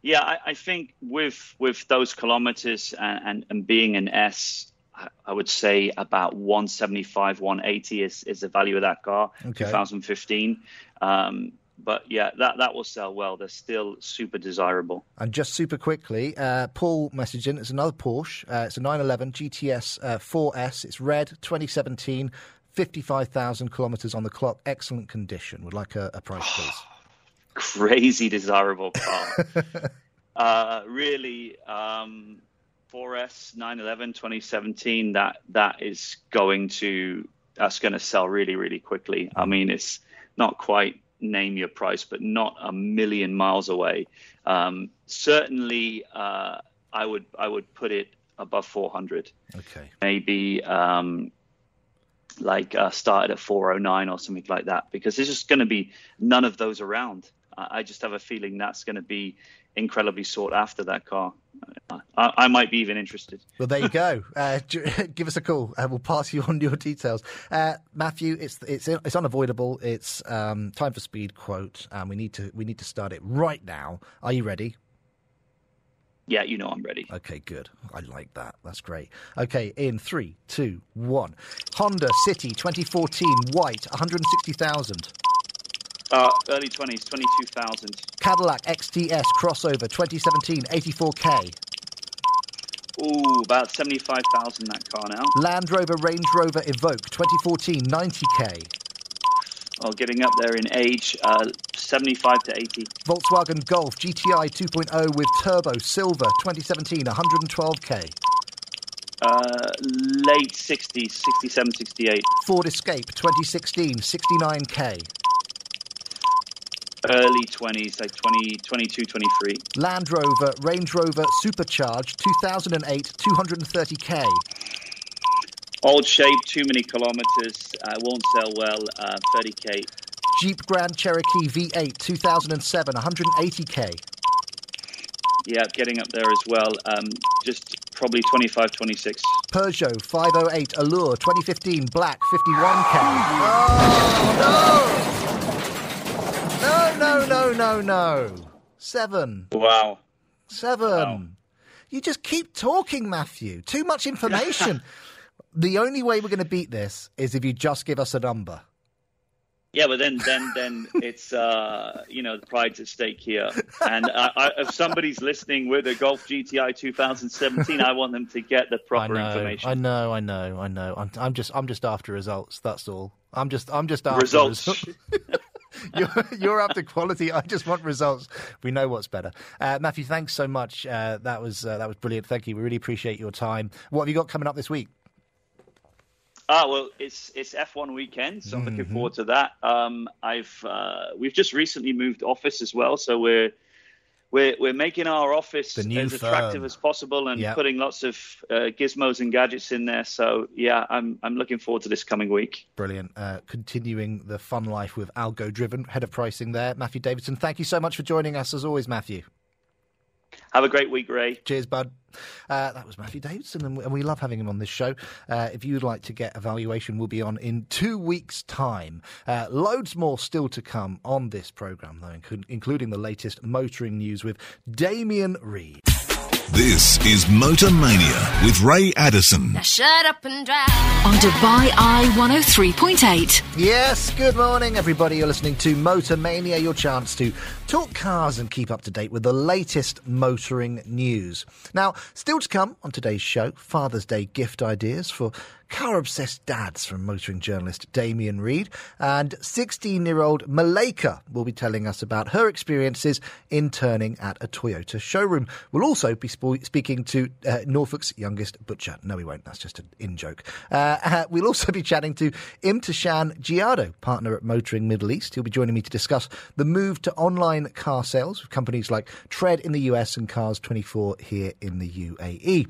Yeah, I, I think with with those kilometers and, and, and being an S, I- I would say about 175, 180 is, is the value of that car, Okay. 2015. Um, but yeah, that, that will sell well. They're still super desirable. And just super quickly, uh, Paul messaged in. It's another Porsche. Uh, it's a 911 GTS uh, 4S. It's red, 2017, 55,000 kilometres on the clock. Excellent condition. Would like a, a price, [SIGHS] please. Crazy desirable [LAUGHS] car. uh, really, um, 4S 911 2017, that, that is going to, that's going to sell really, really quickly. I mean, it's not quite name your price, but not a million miles away. Um, certainly, uh, I would I would put it above 400. Okay. Maybe um, like uh, started at 409 or something like that, because there's just going to be none of those around. I I just have a feeling that's going to be incredibly sought after that car. I, I might be even interested. Well, there you go. [LAUGHS] Uh, [LAUGHS] give us a call. Uh, we'll pass you on your details. Uh, Matthew, it's it's it's unavoidable. It's um, time for speed quote, and we need to we need to start it right now. Are you ready? Yeah, you know I'm ready. Okay, good. I like that. That's great. Okay, in three, two, one. Honda City 2014 white, 160,000. Uh, early 20s, 22,000. Cadillac XTS crossover 2017 84k. Ooh, about 75,000 that car now. Land Rover Range Rover Evoque 2014 90k. Oh, getting up there in age, uh, 75 to 80. Volkswagen Golf GTI 2.0 with turbo silver 2017 112k. Uh, late 60s, 67, 68. Ford Escape 2016 69k. Early 20s, like 20, 22, 23. Land Rover Range Rover Supercharged 2008 230k. Old shape, too many kilometers, uh, won't sell well, uh, 30k. Jeep Grand Cherokee V8 2007 180k. Yeah, getting up there as well. Um, just probably 25, 26. Peugeot 508 Allure 2015 Black 51k. Oh no! No, no, no. Seven. Wow. Seven. You just keep talking, Matthew. Too much information. [LAUGHS] the only way we're going to beat this is if you just give us a number. Yeah, but then, then, then it's uh, you know the pride's at stake here. And I, I, if somebody's listening with a Golf GTI 2017, I want them to get the proper I know, information. I know, I know, I know. I'm, I'm just, I'm just after results. That's all. I'm just, I'm just after Results. res- [LAUGHS] [LAUGHS] you're, you're after quality. I just want results. We know what's better. Uh, Matthew, thanks so much. Uh, that was, uh, that was brilliant. Thank you. We really appreciate your time. What have you got coming up this week? Ah, well, it's it's F1 weekend, so I'm looking Mhm. forward to that. Um, I've uh, we've just recently moved office as well, so we're we're we're making our office as attractive firm. as possible and Yep. putting lots of uh, gizmos and gadgets in there. So yeah, I'm I'm looking forward to this coming week. Brilliant. Uh, continuing the fun life with Algo Driven, head of pricing there, Matthew Davidson. Thank you so much for joining us as always, Matthew. Have a great week, Ray. Cheers, bud. Uh, that was Matthew Davidson, and we, love having him on this show. Uh, if you'd like to get evaluation, we'll be on in two weeks' time. Uh, loads more still to come on this programme, though, including the latest motoring news with Damien Reid. This is Motor Mania with Ray Addison. Now shut up and drive. On Dubai Eye 103.8. Yes, good morning, everybody. You're listening to Motor Mania, your chance to talk cars and keep up to date with the latest motoring news. Now, still to come on today's show, Father's Day gift ideas for car obsessed dads from motoring journalist Damien Reid. And 16 year old Malika will be telling us about her experiences in turning at a Toyota showroom. We'll also be sp- speaking to uh, Norfolk's youngest butcher. No, we won't. That's just an in joke. Uh, uh, we'll also be chatting to Imthishan Giado, partner at Motoring Middle East. He'll be joining me to discuss the move to online car sales with companies like Tread in the US and Cars 24 here in the UAE.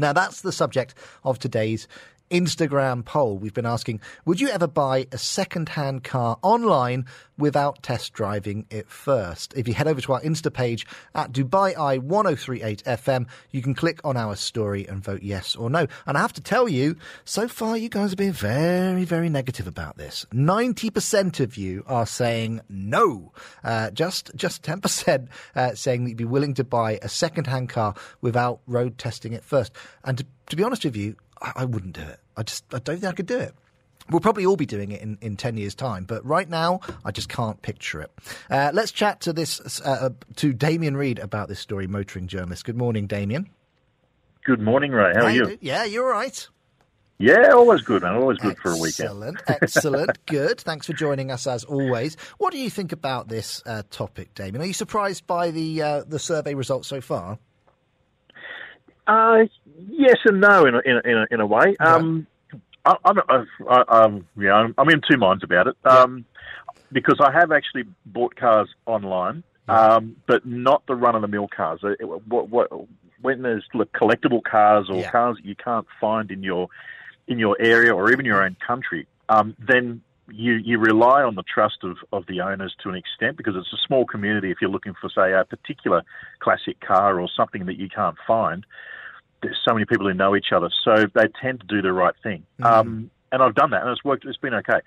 Now, that's the subject of today's Instagram poll. We've been asking, would you ever buy a second-hand car online without test driving it first? If you head over to our Insta page at Dubai Eye 1038 FM, you can click on our story and vote yes or no. And I have to tell you, so far you guys have been very, very negative about this. 90% of you are saying no. Uh, just, just 10% uh, saying that you'd be willing to buy a second-hand car without road testing it first. And to, to be honest with you, I, I wouldn't do it. I just I don't think I could do it. We'll probably all be doing it in, in 10 years' time, but right now, I just can't picture it. Uh, let's chat to this uh, to Damien Reid about this story, motoring journalist. Good morning, Damien. Good morning, Ray. How are you? Yeah, you're all right. Yeah, always good, man. Always good for a weekend. Excellent, excellent, [LAUGHS] good. Thanks for joining us as always. What do you think about this uh, topic, Damien? Are you surprised by the uh, the survey results so far? Uh, yes and no, in a, in a, in a, in a way. Um, I, I'm, I, um, yeah, I'm, I'm in two minds about it. Um, because I have actually bought cars online, um, but not the run of the mill cars. Uh, What, what, when there's collectible cars or Yeah. cars that you can't find in your in your area or even your own country, um, then you you rely on the trust of, of the owners to an extent because it's a small community. If you're looking for say a particular classic car or something that you can't find, there's so many people who know each other, so they tend to do the right thing. Um, and I've done that, and it's worked. It's been okay.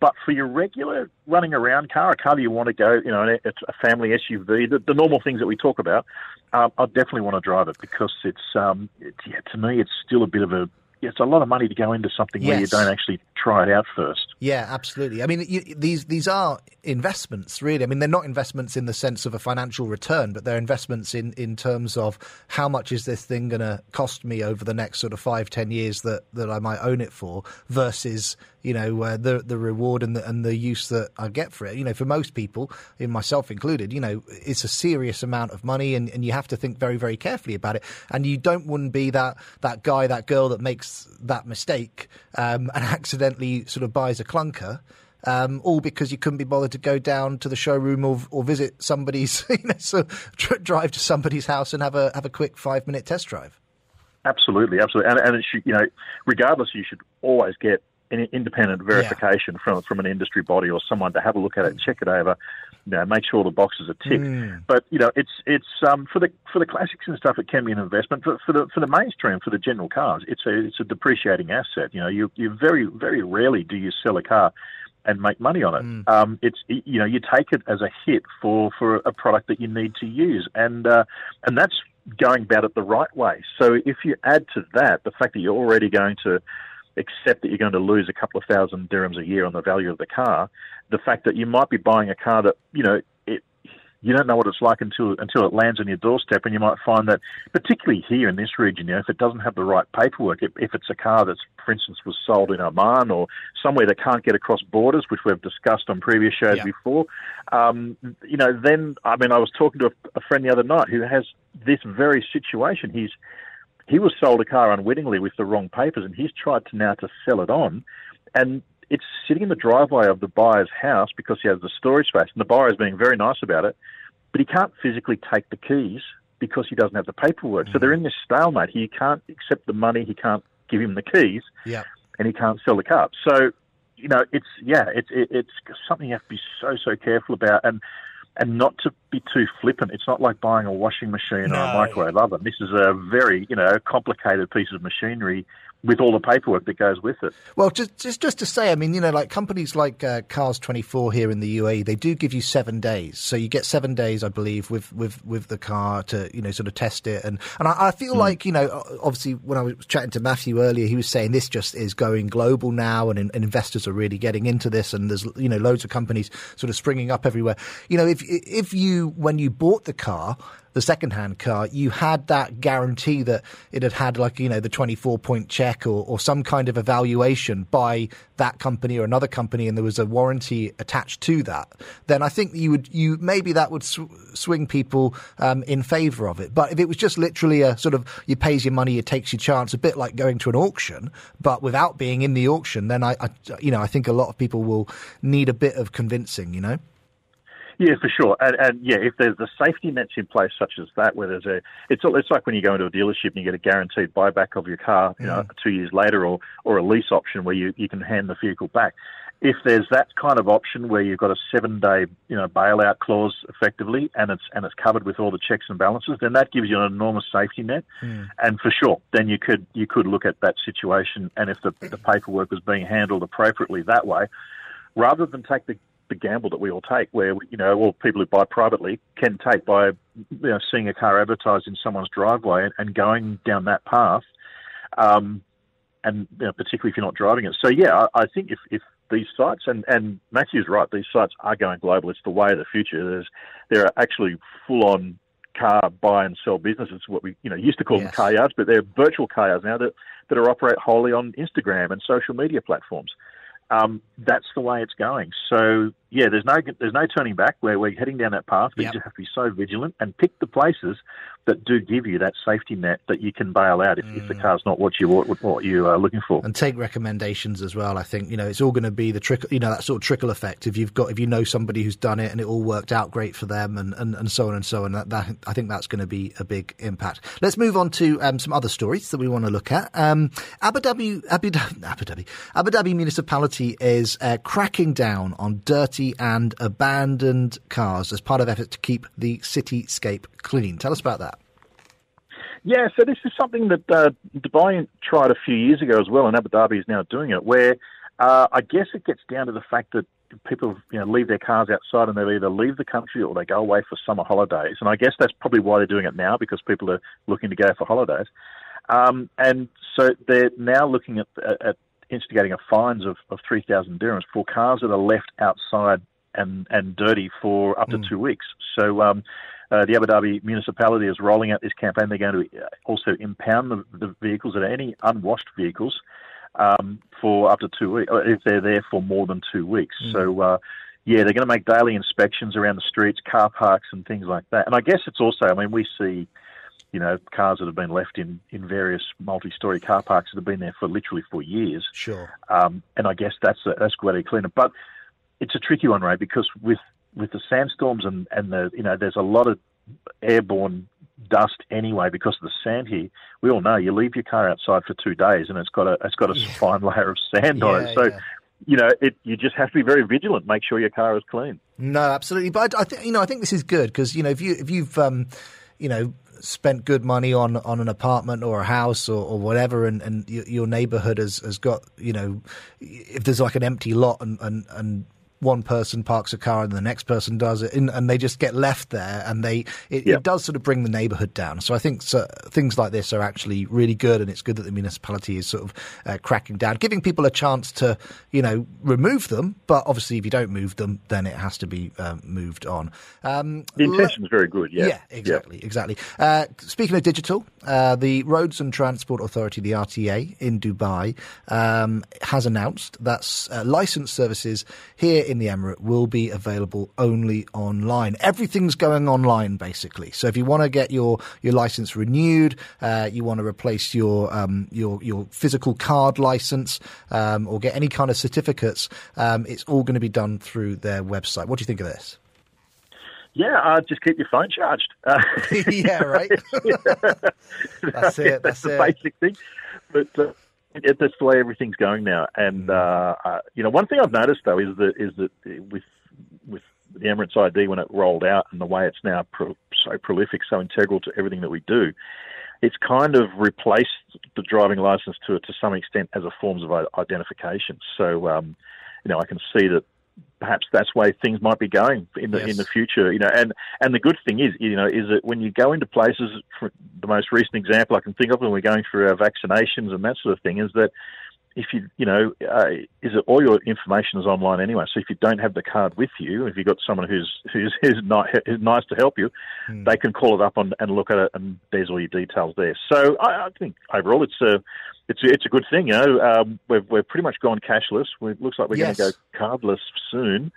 But for your regular running around car, a car that you want to go, you know, it's a family SUV, the, the normal things that we talk about, um, I definitely want to drive it because it's, um, it's yeah, to me, it's still a bit of a, it's a lot of money to go into something where you don't actually try it out first. Yeah, absolutely. I mean, you, these these are investments, really. I mean, they're not investments in the sense of a financial return, but they're investments in, in terms of how much is this thing going to cost me over the next sort of five, ten years that, that I might own it for, versus you know uh, the the reward and the and the use that I get for it. You know, for most people, in myself included, you know, it's a serious amount of money, and, and you have to think very very carefully about it. And you don't want to be that that guy, that girl that makes that mistake um, and [LAUGHS] accidentally sort of buys a clunker. Um, all because you couldn't be bothered to go down to the showroom or, or visit somebody's, [LAUGHS] you know, so dr- drive to somebody's house and have a have a quick five minute test drive. Absolutely, absolutely, and, and it should, you know, regardless, you should always get an independent verification from from an industry body or someone to have a look at it, and check it over, you know, make sure the boxes are ticked. Mm. But you know, it's it's um, for the for the classics and stuff, it can be an investment. For, for the for the mainstream, for the general cars, it's a it's a depreciating asset. You know, you you very very rarely do you sell a car and make money on it. Um, it's you know you take it as a hit for, for a product that you need to use, and uh, and that's going about it the right way. So if you add to that the fact that you're already going to accept that you're going to lose a couple of thousand dirhams a year on the value of the car, the fact that you might be buying a car that you know it you don't know what it's like until until it lands on your doorstep, and you might find that, particularly here in this region, you know, if it doesn't have the right paperwork, if, if it's a car that's, for instance, was sold in Oman or somewhere that can't get across borders, which we've discussed on previous shows before, um, you know, then I mean, I was talking to a, a friend the other night who has this very situation. He's he was sold a car unwittingly with the wrong papers, and he's tried to now to sell it on, and it's sitting in the driveway of the buyer's house because he has the storage space, and the buyer is being very nice about it, but he can't physically take the keys because he doesn't have the paperwork. So mm-hmm. they're in this stalemate. He can't accept the money, he can't give him the keys, Yeah. and he can't sell the car. So, you know, it's yeah, it's it, it's something you have to be so so careful about. And and not to be too flippant. It's not like buying a washing machine or a microwave oven. This is a very, you know, complicated piece of machinery with all the paperwork that goes with it. Well, just just just to say, I mean, you know, like companies like uh, Cars Twenty Four here in the UAE, they do give you seven days. So you get seven days, I believe, with with with the car to you know sort of test it. And and I, I feel like you know, obviously, when I was chatting to Matthew earlier, he was saying this just is going global now, and, and investors are really getting into this, and there's you know loads of companies sort of springing up everywhere. You know, if if you when you bought the car the second-hand car, you had that guarantee that it had had like you know the 24-point check or, or some kind of evaluation by that company or another company, and there was a warranty attached to that. Then I think you would you maybe that would sw- swing people um, in favour of it. But if it was just literally a sort of you pays your money, it takes your chance, a bit like going to an auction, but without being in the auction, then I, I you know I think a lot of people will need a bit of convincing. You know. Yeah, for sure. And, and yeah, if there's the safety nets in place such as that, where there's a, it's it's like when you go into a dealership and you get a guaranteed buyback of your car, you know, mm. two years later, or or a lease option where you you can hand the vehicle back. If there's that kind of option where you've got a seven day, you know, bailout clause effectively, and it's and it's covered with all the checks and balances, then that gives you an enormous safety net. Mm. And for sure, then you could you could look at that situation, and if the, the paperwork was being handled appropriately that way, rather than take the, the gamble that we all take, where you know all people who buy privately can take by you know seeing a car advertised in someone's driveway and, and going down that path, um, and you know, particularly if you're not driving it. So yeah, I, I think if, if these sites and and Matthew's right, these sites are going global. It's the way of the future. There's there are actually full on car buy and sell businesses, what we you know used to call them car yards, but they're virtual car yards now that that are operate wholly on Instagram and social media platforms. Um, that's the way it's going. So yeah, there's no there's no turning back. Where we're heading down that path, but Yep. you just have to be so vigilant and pick the places that do give you that safety net that you can bail out if, if the car's not what you what, what you are looking for. and take recommendations as well. I think you know it's all going to be the trickle, you know, that sort of trickle effect. If you've got, if you know somebody who's done it and it all worked out great for them, and, and, and so on and so on, that, that I think that's going to be a big impact. Let's move on to um, some other stories that we want to look at. Um, Abu Dhabi, Abu Dhabi, [LAUGHS] Abu Dhabi, Abu Dhabi municipality is uh, cracking down on dirty and abandoned cars as part of efforts to keep the cityscape clean. Tell us about that. Yeah, so this is something that uh, Dubai tried a few years ago as well, and Abu Dhabi is now doing it. Where uh, I guess it gets down to the fact that people you know leave their cars outside and they either leave the country or they go away for summer holidays. And I guess that's probably why they're doing it now because people are looking to go for holidays. Um, and so they're now looking at, at instigating a fines of, of 3,000 dirhams for cars that are left outside and, and dirty for up to two weeks. So um, uh, the Abu Dhabi municipality is rolling out this campaign. They're going to uh, also impound the, the vehicles that are any unwashed vehicles um, for up to two weeks, if they're there for more than two weeks. Mm. So, uh, yeah, they're going to make daily inspections around the streets, car parks, and things like that. And I guess it's also, I mean, we see, you know, cars that have been left in, in various multi-story car parks that have been there for literally for years. Sure. Um, and I guess that's a, that's where they clean it. But it's a tricky one, Ray, because with with the sandstorms and and the you know there's a lot of airborne dust anyway because of the sand here. We all know you leave your car outside for two days and it's got a it's got a fine layer of sand on it. So yeah. you know it you just have to be very vigilant. Make sure your car is clean. No, absolutely. But I think you know, I think this is good because you know, if you if you've um, you know spent good money on on an apartment or a house or, or whatever, and and your, neighborhood has has got you know, if there's like an empty lot and and and one person parks a car and the next person does it, and, and they just get left there, and they it, it does sort of bring the neighbourhood down. So I think so, things like this are actually really good, and it's good that the municipality is sort of uh, cracking down, giving people a chance to you know remove them. But obviously, if you don't move them, then it has to be um, moved on. Um, The intention is very good. Yeah, yeah, exactly, exactly. Uh, speaking of digital, uh, the Roads and Transport Authority, the RTA, in Dubai, um, has announced that uh, licensed services here in the Emirate will be available only online. Everything's going online, basically. So if you want to get your, your license renewed, uh, you want to replace your um, your your physical card license, um, or get any kind of certificates, um, it's all going to be done through their website. What do you think of this? Yeah, uh, just keep your phone charged. [LAUGHS] Uh, yeah, right. [LAUGHS] [LAUGHS] That's it, that's the it. basic thing. But uh, it, that's the way everything's going now. And uh, uh, you know, one thing I've noticed though is that is that with with the Emirates ID when it rolled out and the way it's now pro- so prolific, so integral to everything that we do, it's kind of replaced the driving license to to some extent as a forms of identification. So, um, you know, I can see that perhaps that's where things might be going in the Yes. in the future. You know, and and the good thing is, you know, is that when you go into places, for the most recent example I can think of when we're going through our vaccinations and that sort of thing, is that if you you know uh, is it all your information is online anyway. So if you don't have the card with you, if you've got someone who's who's [LAUGHS] who's, not, who's nice to help you, they can call it up on, and look at it, and there's all your details there. So I, I think overall it's a it's a, it's a good thing. You know, um, we've we've pretty much gone cashless. We, it looks like we're Yes. going to go cardless soon,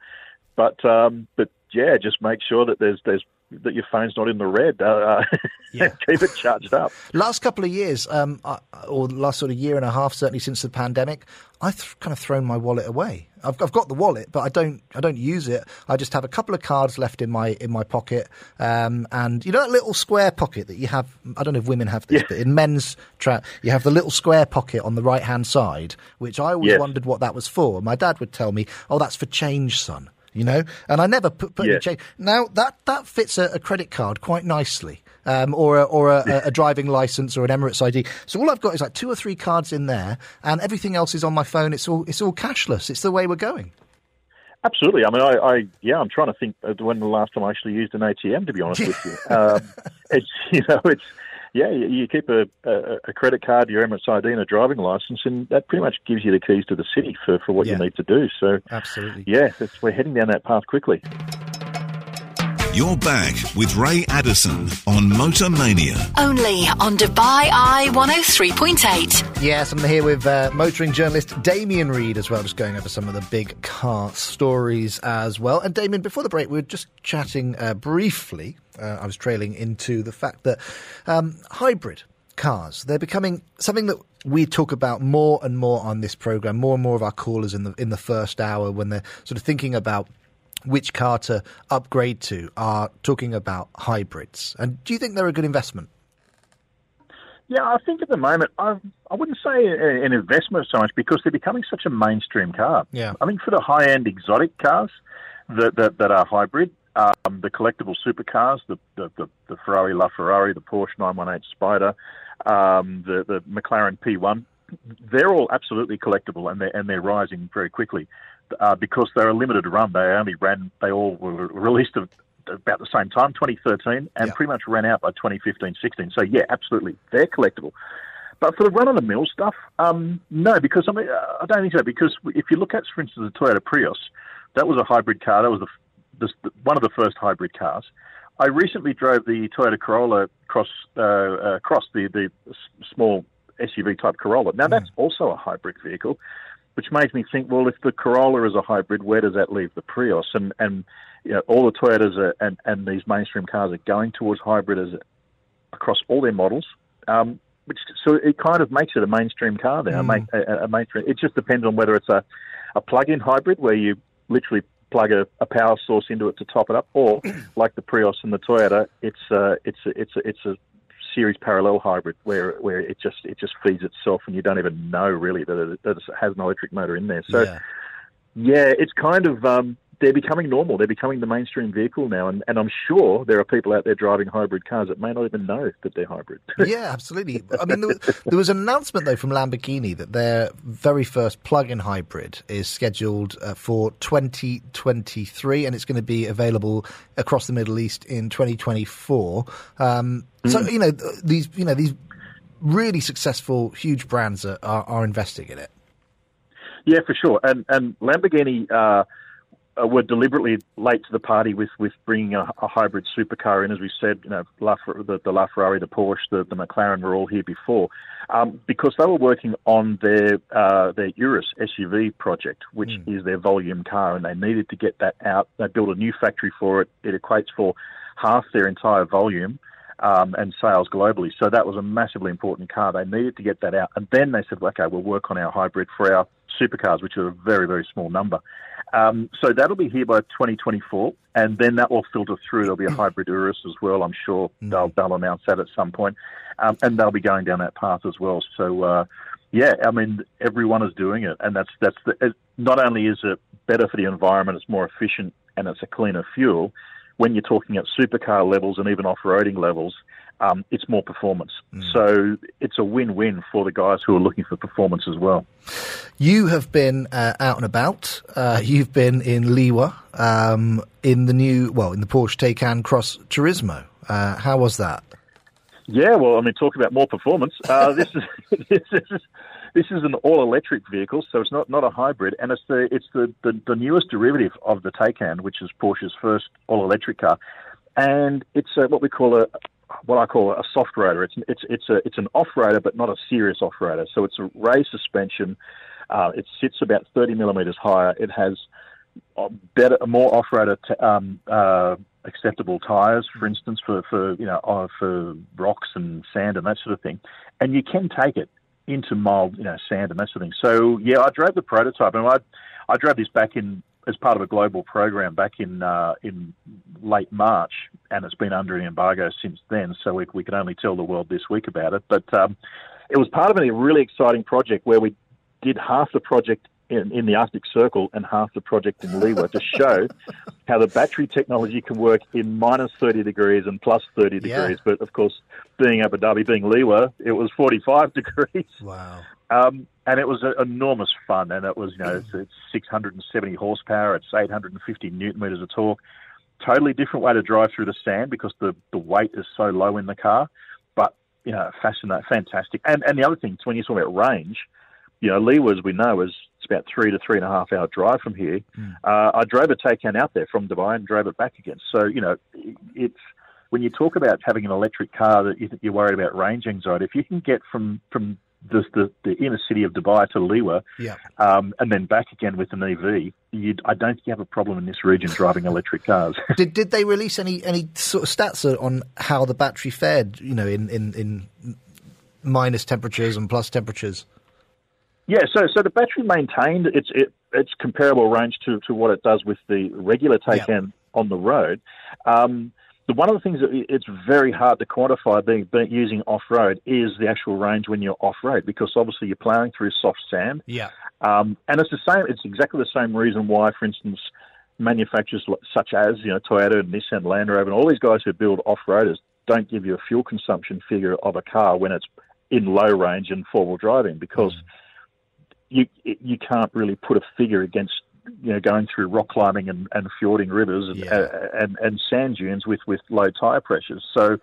but um, but yeah, just make sure that there's there's that your phone's not in the red. Uh, [LAUGHS] [LAUGHS] keep it charged up. Last couple of years, um, or last sort of year and a half, certainly since the pandemic, I've th- kind of thrown my wallet away. I've, I've got the wallet, but I don't. I don't use it. I just have a couple of cards left in my in my pocket, um, and you know that little square pocket that you have. I don't know if women have this, but in men's tra- you have the little square pocket on the right hand side, which I always Yes. wondered what that was for. My dad would tell me, "Oh, that's for change, son." You know, and I never put, put any change. Now that that fits a, a credit card quite nicely, um, or a, or a, a, a driving license or an Emirates ID. So all I've got is like two or three cards in there, and everything else is on my phone. It's all it's all cashless. It's the way we're going. Absolutely. I mean, I, I yeah, I'm trying to think of when the last time I actually used an ATM. To be honest with you, um, it's [LAUGHS] you know, it's yeah, you, you keep a, a, a credit card, your Emirates ID, and a driving license, and that pretty much gives you the keys to the city for, for what Yeah. you need to do. So Absolutely. yeah, it's, we're heading down that path quickly. You're back with Ray Addison on Motor Mania. Only on Dubai Eye 103.8. Yes, I'm here with uh, motoring journalist Damien Reid as well, just going over some of the big car stories as well. And Damien, before the break, we were just chatting uh, briefly. Uh, I was trailing into the fact that um, hybrid cars they're becoming something that we talk about more and more on this program. More and more of our callers in the in the first hour when they're sort of thinking about which car to upgrade to are talking about hybrids. And do you think they're a good investment? Yeah, I think at the moment I I wouldn't say an investment so much because they're becoming such a mainstream car. Yeah. I mean, for the high end exotic cars that that, that are hybrid, um, the collectible supercars, the, the the the Ferrari LaFerrari, the Porsche 918 Spider, um, the the McLaren P1, they're all absolutely collectible and they're, and they're rising very quickly uh, because they're a limited run. They only ran. They all were released at about the same time, 2013, and pretty much ran out by 2015, 16. So yeah, absolutely, they're collectible. But for the run-of-the-mill stuff, um, no, because I mean, uh, I don't think so. Because if you look at, for instance, the Toyota Prius, that was a hybrid car. That was the, the one of the first hybrid cars. I recently drove the Toyota Corolla cross uh, uh, cross the the small SUV type Corolla. Now that's also a hybrid vehicle, which makes me think, well, if the Corolla is a hybrid, where does that leave the Prius? And and you know, all the Toyotas are, and and these mainstream cars are going towards hybrid as across all their models. Um, which so it kind of makes it a mainstream car now. A, a, a mainstream. It just depends on whether it's a a plug-in hybrid where you literally plug a, a power source into it to top it up, or [CLEARS THROAT] like the Prius and the Toyota, it's uh, it's a, it's a, it's a series parallel hybrid where where it just it just feeds itself and you don't even know really that it, that it has an electric motor in there. So Yeah. yeah, it's kind of um, they're becoming normal. They're becoming the mainstream vehicle now, and, and I'm sure there are people out there driving hybrid cars that may not even know that they're hybrid. [LAUGHS] yeah, absolutely. I mean, there, was- there was an announcement though from Lamborghini that their very first plug-in hybrid is scheduled uh, for 2023, and it's going to be available across the Middle East in 2024. Um, So Mm. you know these you know these really successful huge brands are, are, are investing in it. Yeah, for sure. And and Lamborghini uh, were deliberately late to the party with, with bringing a, a hybrid supercar in. As we said, you know, La, the, the LaFerrari, the Porsche, the, the McLaren were all here before, um, because they were working on their uh, their Urus SUV project, which is their volume car, and they needed to get that out. They built a new factory for it. It equates for half their entire volume um, and sales globally. So that was a massively important car. They needed to get that out. And then they said, well, okay, we'll work on our hybrid for our supercars, which are a very, very small number. Um, so that'll be here by 2024. And then that will filter through. There'll be a hybrid Urus as well. I'm sure they'll, they'll announce that at some point. Um, and they'll be going down that path as well. So, uh, yeah, I mean, everyone is doing it. And that's, that's the, it, not only is it better for the environment, it's more efficient and it's a cleaner fuel. When you're talking at supercar levels and even off-roading levels, um, it's more performance. So it's a win-win for the guys who are looking for performance as well. You have been uh, out and about. Uh, you've been in Liwa um, in the new, well, in the Porsche Taycan Cross Turismo. Uh, how was that? Yeah, well, I mean, talk about more performance. Uh, [LAUGHS] this is [LAUGHS] this is this is an all-electric vehicle, so it's not, not a hybrid, and it's the it's the, the, the newest derivative of the Taycan, which is Porsche's first all-electric car, and it's a, what we call a what I call a soft roader. It's it's it's a it's an off-roader, but not a serious off-roader. So it's a raised suspension. Uh, it sits about 30 millimeters higher. It has better, more off-roader t- um, uh, acceptable tires, for instance, for for you know uh, for rocks and sand and that sort of thing, and you can take it into mild you know sand and that sort of thing. So yeah, I drove the prototype, and I I drove this back in as part of a global program back in uh, in late March, and it's been under an embargo since then. So we we can only tell the world this week about it, but um, it was part of a really exciting project where we did half the project in, in the Arctic Circle and half the project in Liwa to show how the battery technology can work in minus 30 degrees and plus 30 Yeah. degrees. But of course, being Abu Dhabi, being Liwa, it was 45 [LAUGHS] degrees. Wow. Um, and it was uh, enormous fun. And it was, you know, it's, it's 670 horsepower, it's 850 newton meters of torque. Totally different way to drive through the sand because the, the weight is so low in the car. But, you know, fascinating, fantastic. And, and the other thing, when you talk about range, you know, Liwa, as we know, is it's about three to three and a half hour drive from here. Uh, I drove a Taycan out there from Dubai and drove it back again. So, you know, it's when you talk about having an electric car that you- you're worried about range anxiety, if you can get from, from the, the, the inner city of Dubai to Liwa Yeah. um, and then back again with an EV, you'd, I don't think you have a problem in this region driving electric cars. [LAUGHS] did did they release any any sort of stats on how the battery fared? You know, in in, in minus temperatures and plus temperatures. Yeah, so so the battery maintained its it, its comparable range to, to what it does with the regular Taycan on the road. Um, one of the things that it's very hard to quantify being, being using off road is the actual range when you're off road because obviously you're ploughing through soft sand. Yeah. Um, and it's the same. It's exactly the same reason why, for instance, manufacturers such as you know Toyota, and Nissan, Land Rover, and all these guys who build off-roaders don't give you a fuel consumption figure of a car when it's in low range and four-wheel driving because you you can't really put a figure against you know going through rock climbing and, and fjording rivers and, uh, and and sand dunes with with low tire pressures. So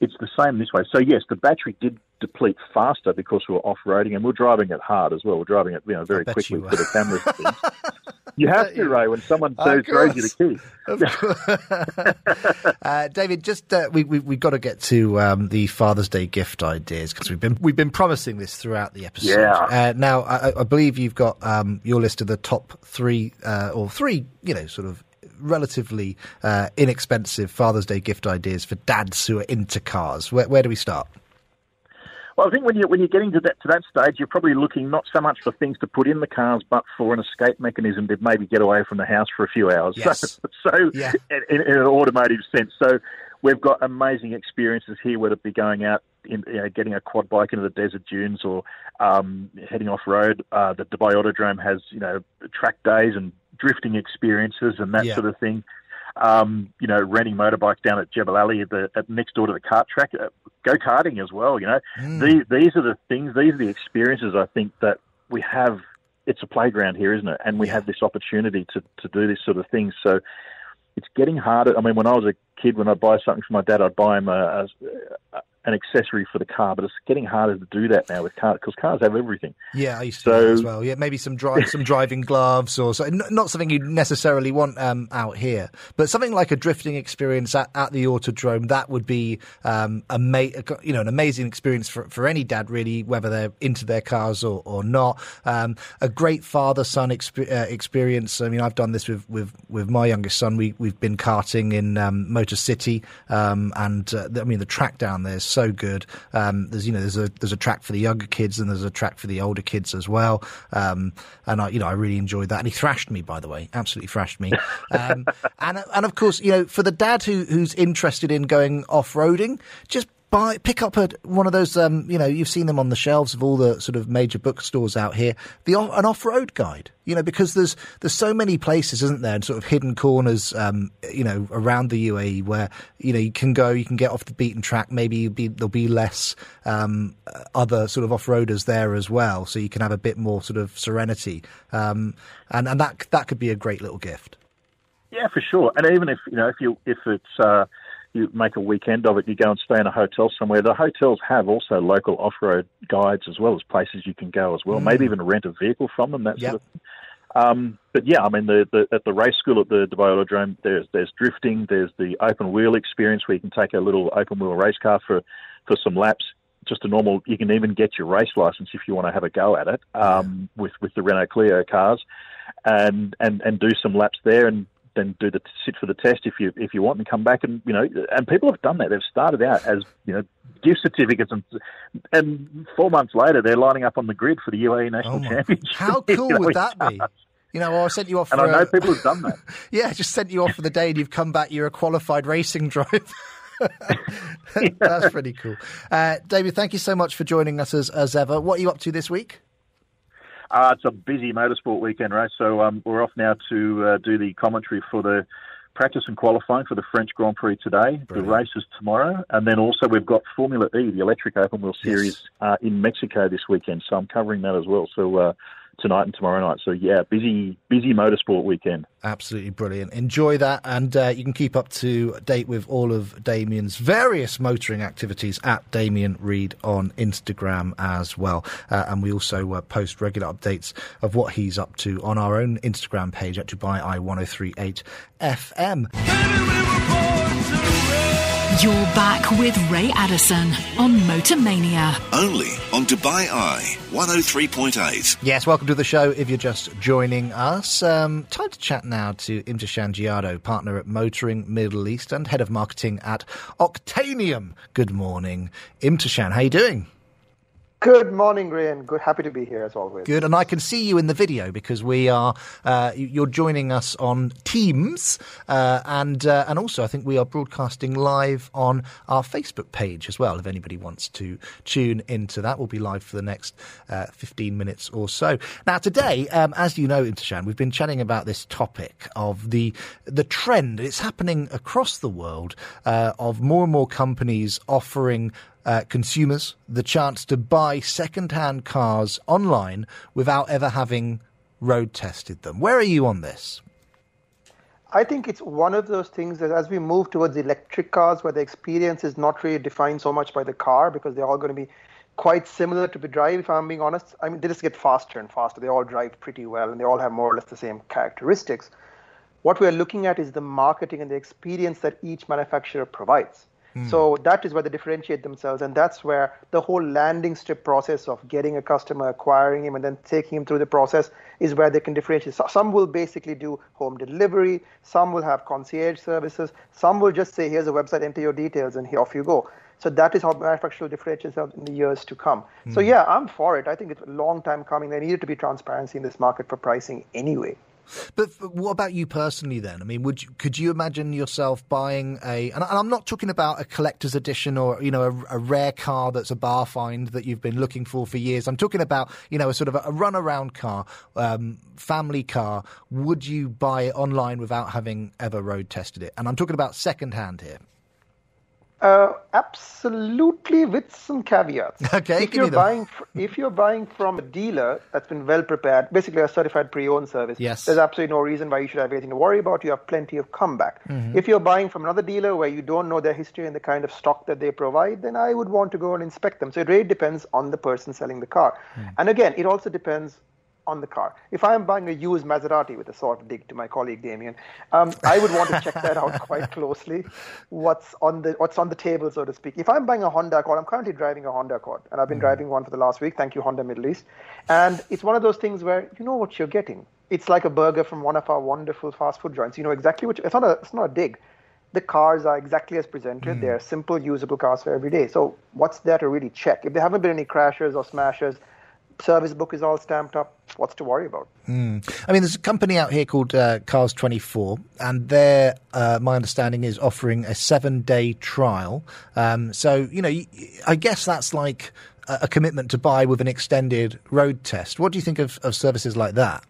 it's the same this way. So yes, the battery did deplete faster because we were off roading and we're driving it hard as well. We're driving it you know very quickly for the cameras. [LAUGHS] You have to, Ray, when someone throws you the key. [LAUGHS] uh, David, just uh, we, we we've got to get to um, the Father's Day gift ideas because we've been we've been promising this throughout the episode. Yeah. Uh, now, I, I believe you've got um, your list of the top three uh, or three, you know, sort of relatively uh, inexpensive Father's Day gift ideas for dads who are into cars. Where, where do we start? Well, I think when you when you're getting to that to that stage, you're probably looking not so much for things to put in the cars, but for an escape mechanism to maybe get away from the house for a few hours. Yes. So, [LAUGHS] so Yeah. in, in, an automotive sense, so we've got amazing experiences here, whether it be going out in you know, getting a quad bike into the desert dunes or um, heading off road. Uh, the Dubai Autodrome has you know track days and drifting experiences and that Yeah. sort of thing um, you know, renting motorbikes down at Jebel Ali at the at next door to the kart track, uh, go karting as well. You know, Mm. these these are the things, these are the experiences I think that we have. It's a playground here, isn't it? And we have this opportunity to to do this sort of thing. So it's getting harder. I mean, when I was a kid, when I'd buy something for my dad, I'd buy him a, a an accessory for the car. But it's getting harder to do that now with cars because cars have everything. Yeah, I used to do that So- as well. Yeah, maybe some drive, some driving gloves, or so, not something you necessarily want um, out here, but something like a drifting experience at, at the Autodrome. That would be um, a ma- you know an amazing experience for, for any dad, really, whether they're into their cars or, or not. Um, a great father son exp- uh, experience. I mean, I've done this with, with, with my youngest son. We we've been karting in um, Motor City, um, and uh, I mean the track down there so good. Um, there's you know there's a there's a track for the younger kids and there's a track for the older kids as well. Um, and I you know I really enjoyed that. And he thrashed me by the way, absolutely thrashed me. Um, [LAUGHS] and and of course you know for the dad who who's interested in going off roading, just buy pick up a, one of those. Um, you know, you've seen them on the shelves of all the sort of major bookstores out here. The an off road guide. You know, because there's there's so many places, isn't there, and sort of hidden corners. Um, you know, around the UAE where you know you can go, you can get off the beaten track. Maybe be, there'll be less um, other sort of off roaders there as well, so you can have a bit more sort of serenity. Um, and and that that could be a great little gift. Yeah, for sure. And even if you know if you if it's uh, you make a weekend of it, you go and stay in a hotel somewhere. The hotels have also local off-road guides as well as places you can go as well. Mm. Maybe even rent a vehicle from them. That Yep. sort of thing. Um, but yeah, I mean, the, the, at the race school at the Dubai Autodrome, there's there's drifting, there's the open wheel experience where you can take a little open wheel race car for for some laps. Just a normal. You can even get your race license if you want to have a go at it um, with with the Renault Clio cars, and and and do some laps there and then do the sit for the test if you if you want and come back and you know and people have done that. They've started out as you know gift certificates and and four months later they're lining up on the grid for the UAE National Championship. How [LAUGHS] You cool know, would that be? You know, I sent you off. And for I know a- people have done that. [LAUGHS] yeah, just sent you off for the day, and you've come back. You're a qualified racing driver. [LAUGHS] That's pretty cool. Uh, David, thank you so much for joining us as, as ever. What are you up to this week? Uh, it's a busy motorsport weekend race, so um, we're off now to uh, do the commentary for the practice and qualifying for the French Grand Prix today. The race is tomorrow, and then also we've got Formula E, the electric open wheel series, uh, in Mexico this weekend. So I'm covering that as well. So uh, tonight and tomorrow night. So yeah, busy, busy motorsport weekend. Absolutely brilliant. Enjoy that, and uh, you can keep up to date with all of Damien's various motoring activities at Damien Reid on Instagram as well. Uh, and we also uh, post regular updates of what he's up to on our own Instagram page at Dubai Eye 1038 FM. You're back with Ray Addison on Motormania. Only on Dubai Eye 103.8. Yes, welcome to the show. If you're just joining us, um, time to chat now to Imthishan Giado, partner at Motoring Middle East and head of marketing at Octanium. Good morning, Imthishan. How are you doing? Good morning, Ryan. good. Happy to be here as always. Good, and I can see you in the video because we are. Uh, you- you're joining us on Teams, uh, and uh, and also I think we are broadcasting live on our Facebook page as well. If anybody wants to tune into that, we'll be live for the next uh, 15 minutes or so. Now, today, um, as you know, Imthishan, we've been chatting about this topic of the the trend. It's happening across the world uh, of more and more companies offering uh, consumers the chance to buy second-hand cars online without ever having road tested them. Where are you on this? I think it's one of those things that as we move towards electric cars, where the experience is not really defined so much by the car because they're all going to be quite similar to the drive, if I'm being honest. I mean, they just get faster and faster. They all drive pretty well and they all have more or less the same characteristics. What we're looking at is the marketing and the experience that each manufacturer provides. Hmm. So that is where they differentiate themselves, and that's where the whole landing strip process of getting a customer, acquiring him, and then taking him through the process is where they can differentiate. So some will basically do home delivery, some will have concierge services, some will just say, "Here's a website, enter your details, and here off you go." So that is how manufacturers will differentiate themselves in the years to come. So Hmm. yeah, I'm for it. I think it's a long time coming. There needed to be transparency in this market for pricing anyway. But what about you personally then? I mean, would you, could you imagine yourself buying a? And, I'm not talking about a collector's edition or you know a, a rare car that's a bar find that you've been looking for for years. I'm talking about you know a sort of a, a runaround car, um, family car. Would you buy it online without having ever road tested it? And I'm talking about second hand here. Uh, absolutely, with some caveats. [LAUGHS] Okay, if you're buying, fr- if you're buying from a dealer that's been well prepared, basically a certified pre-owned service, Yes. there's absolutely no reason why you should have anything to worry about. You have plenty of comeback. Mhm. If you're buying from another dealer where you don't know their history and the kind of stock that they provide, then I would want to go and inspect them. So it really depends on the person selling the car. And again, it also depends on the car. If I am buying a used Maserati with a sort of dig to my colleague Damien, um, I would want to check that out quite closely. What's on the what's on the table, so to speak. If I'm buying a Honda Accord, I'm currently driving a Honda Accord, and I've been driving one for the last week. Thank you, Honda Middle East. And it's one of those things where you know what you're getting. It's like a burger from one of our wonderful fast food joints. You know exactly what. It's not a it's not a dig. The cars are exactly as presented. Mm. They're simple, usable cars for every day. So what's there to really check? If there haven't been any crashes or smashes, service book is all stamped up. what's to worry about? Mm. I mean, there's a company out here called uh, Cars 24, and they're, uh, my understanding is offering a seven day trial. Um, so, you know, I guess that's like a, a commitment to buy with an extended road test. What do you think of, of services like that?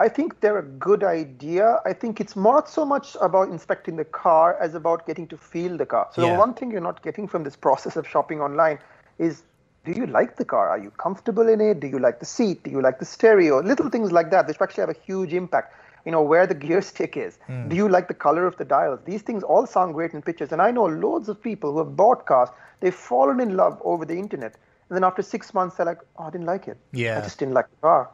I think they're a good idea. I think it's not so much about inspecting the car as about getting to feel the car. So Yeah. the one thing you're not getting from this [LAUGHS] process of shopping online is do you like the car? Are you comfortable in it? Do you like the seat? Do you like the stereo? Little things like that, which actually have a huge impact. You know, where the gear stick is. Mm. Do you like the color of the dials? These things all sound great in pictures. And I know loads of people who have bought cars, they've fallen in love over the internet. And then after six months, they're like, oh, I didn't like it. Yeah. I just didn't like the car.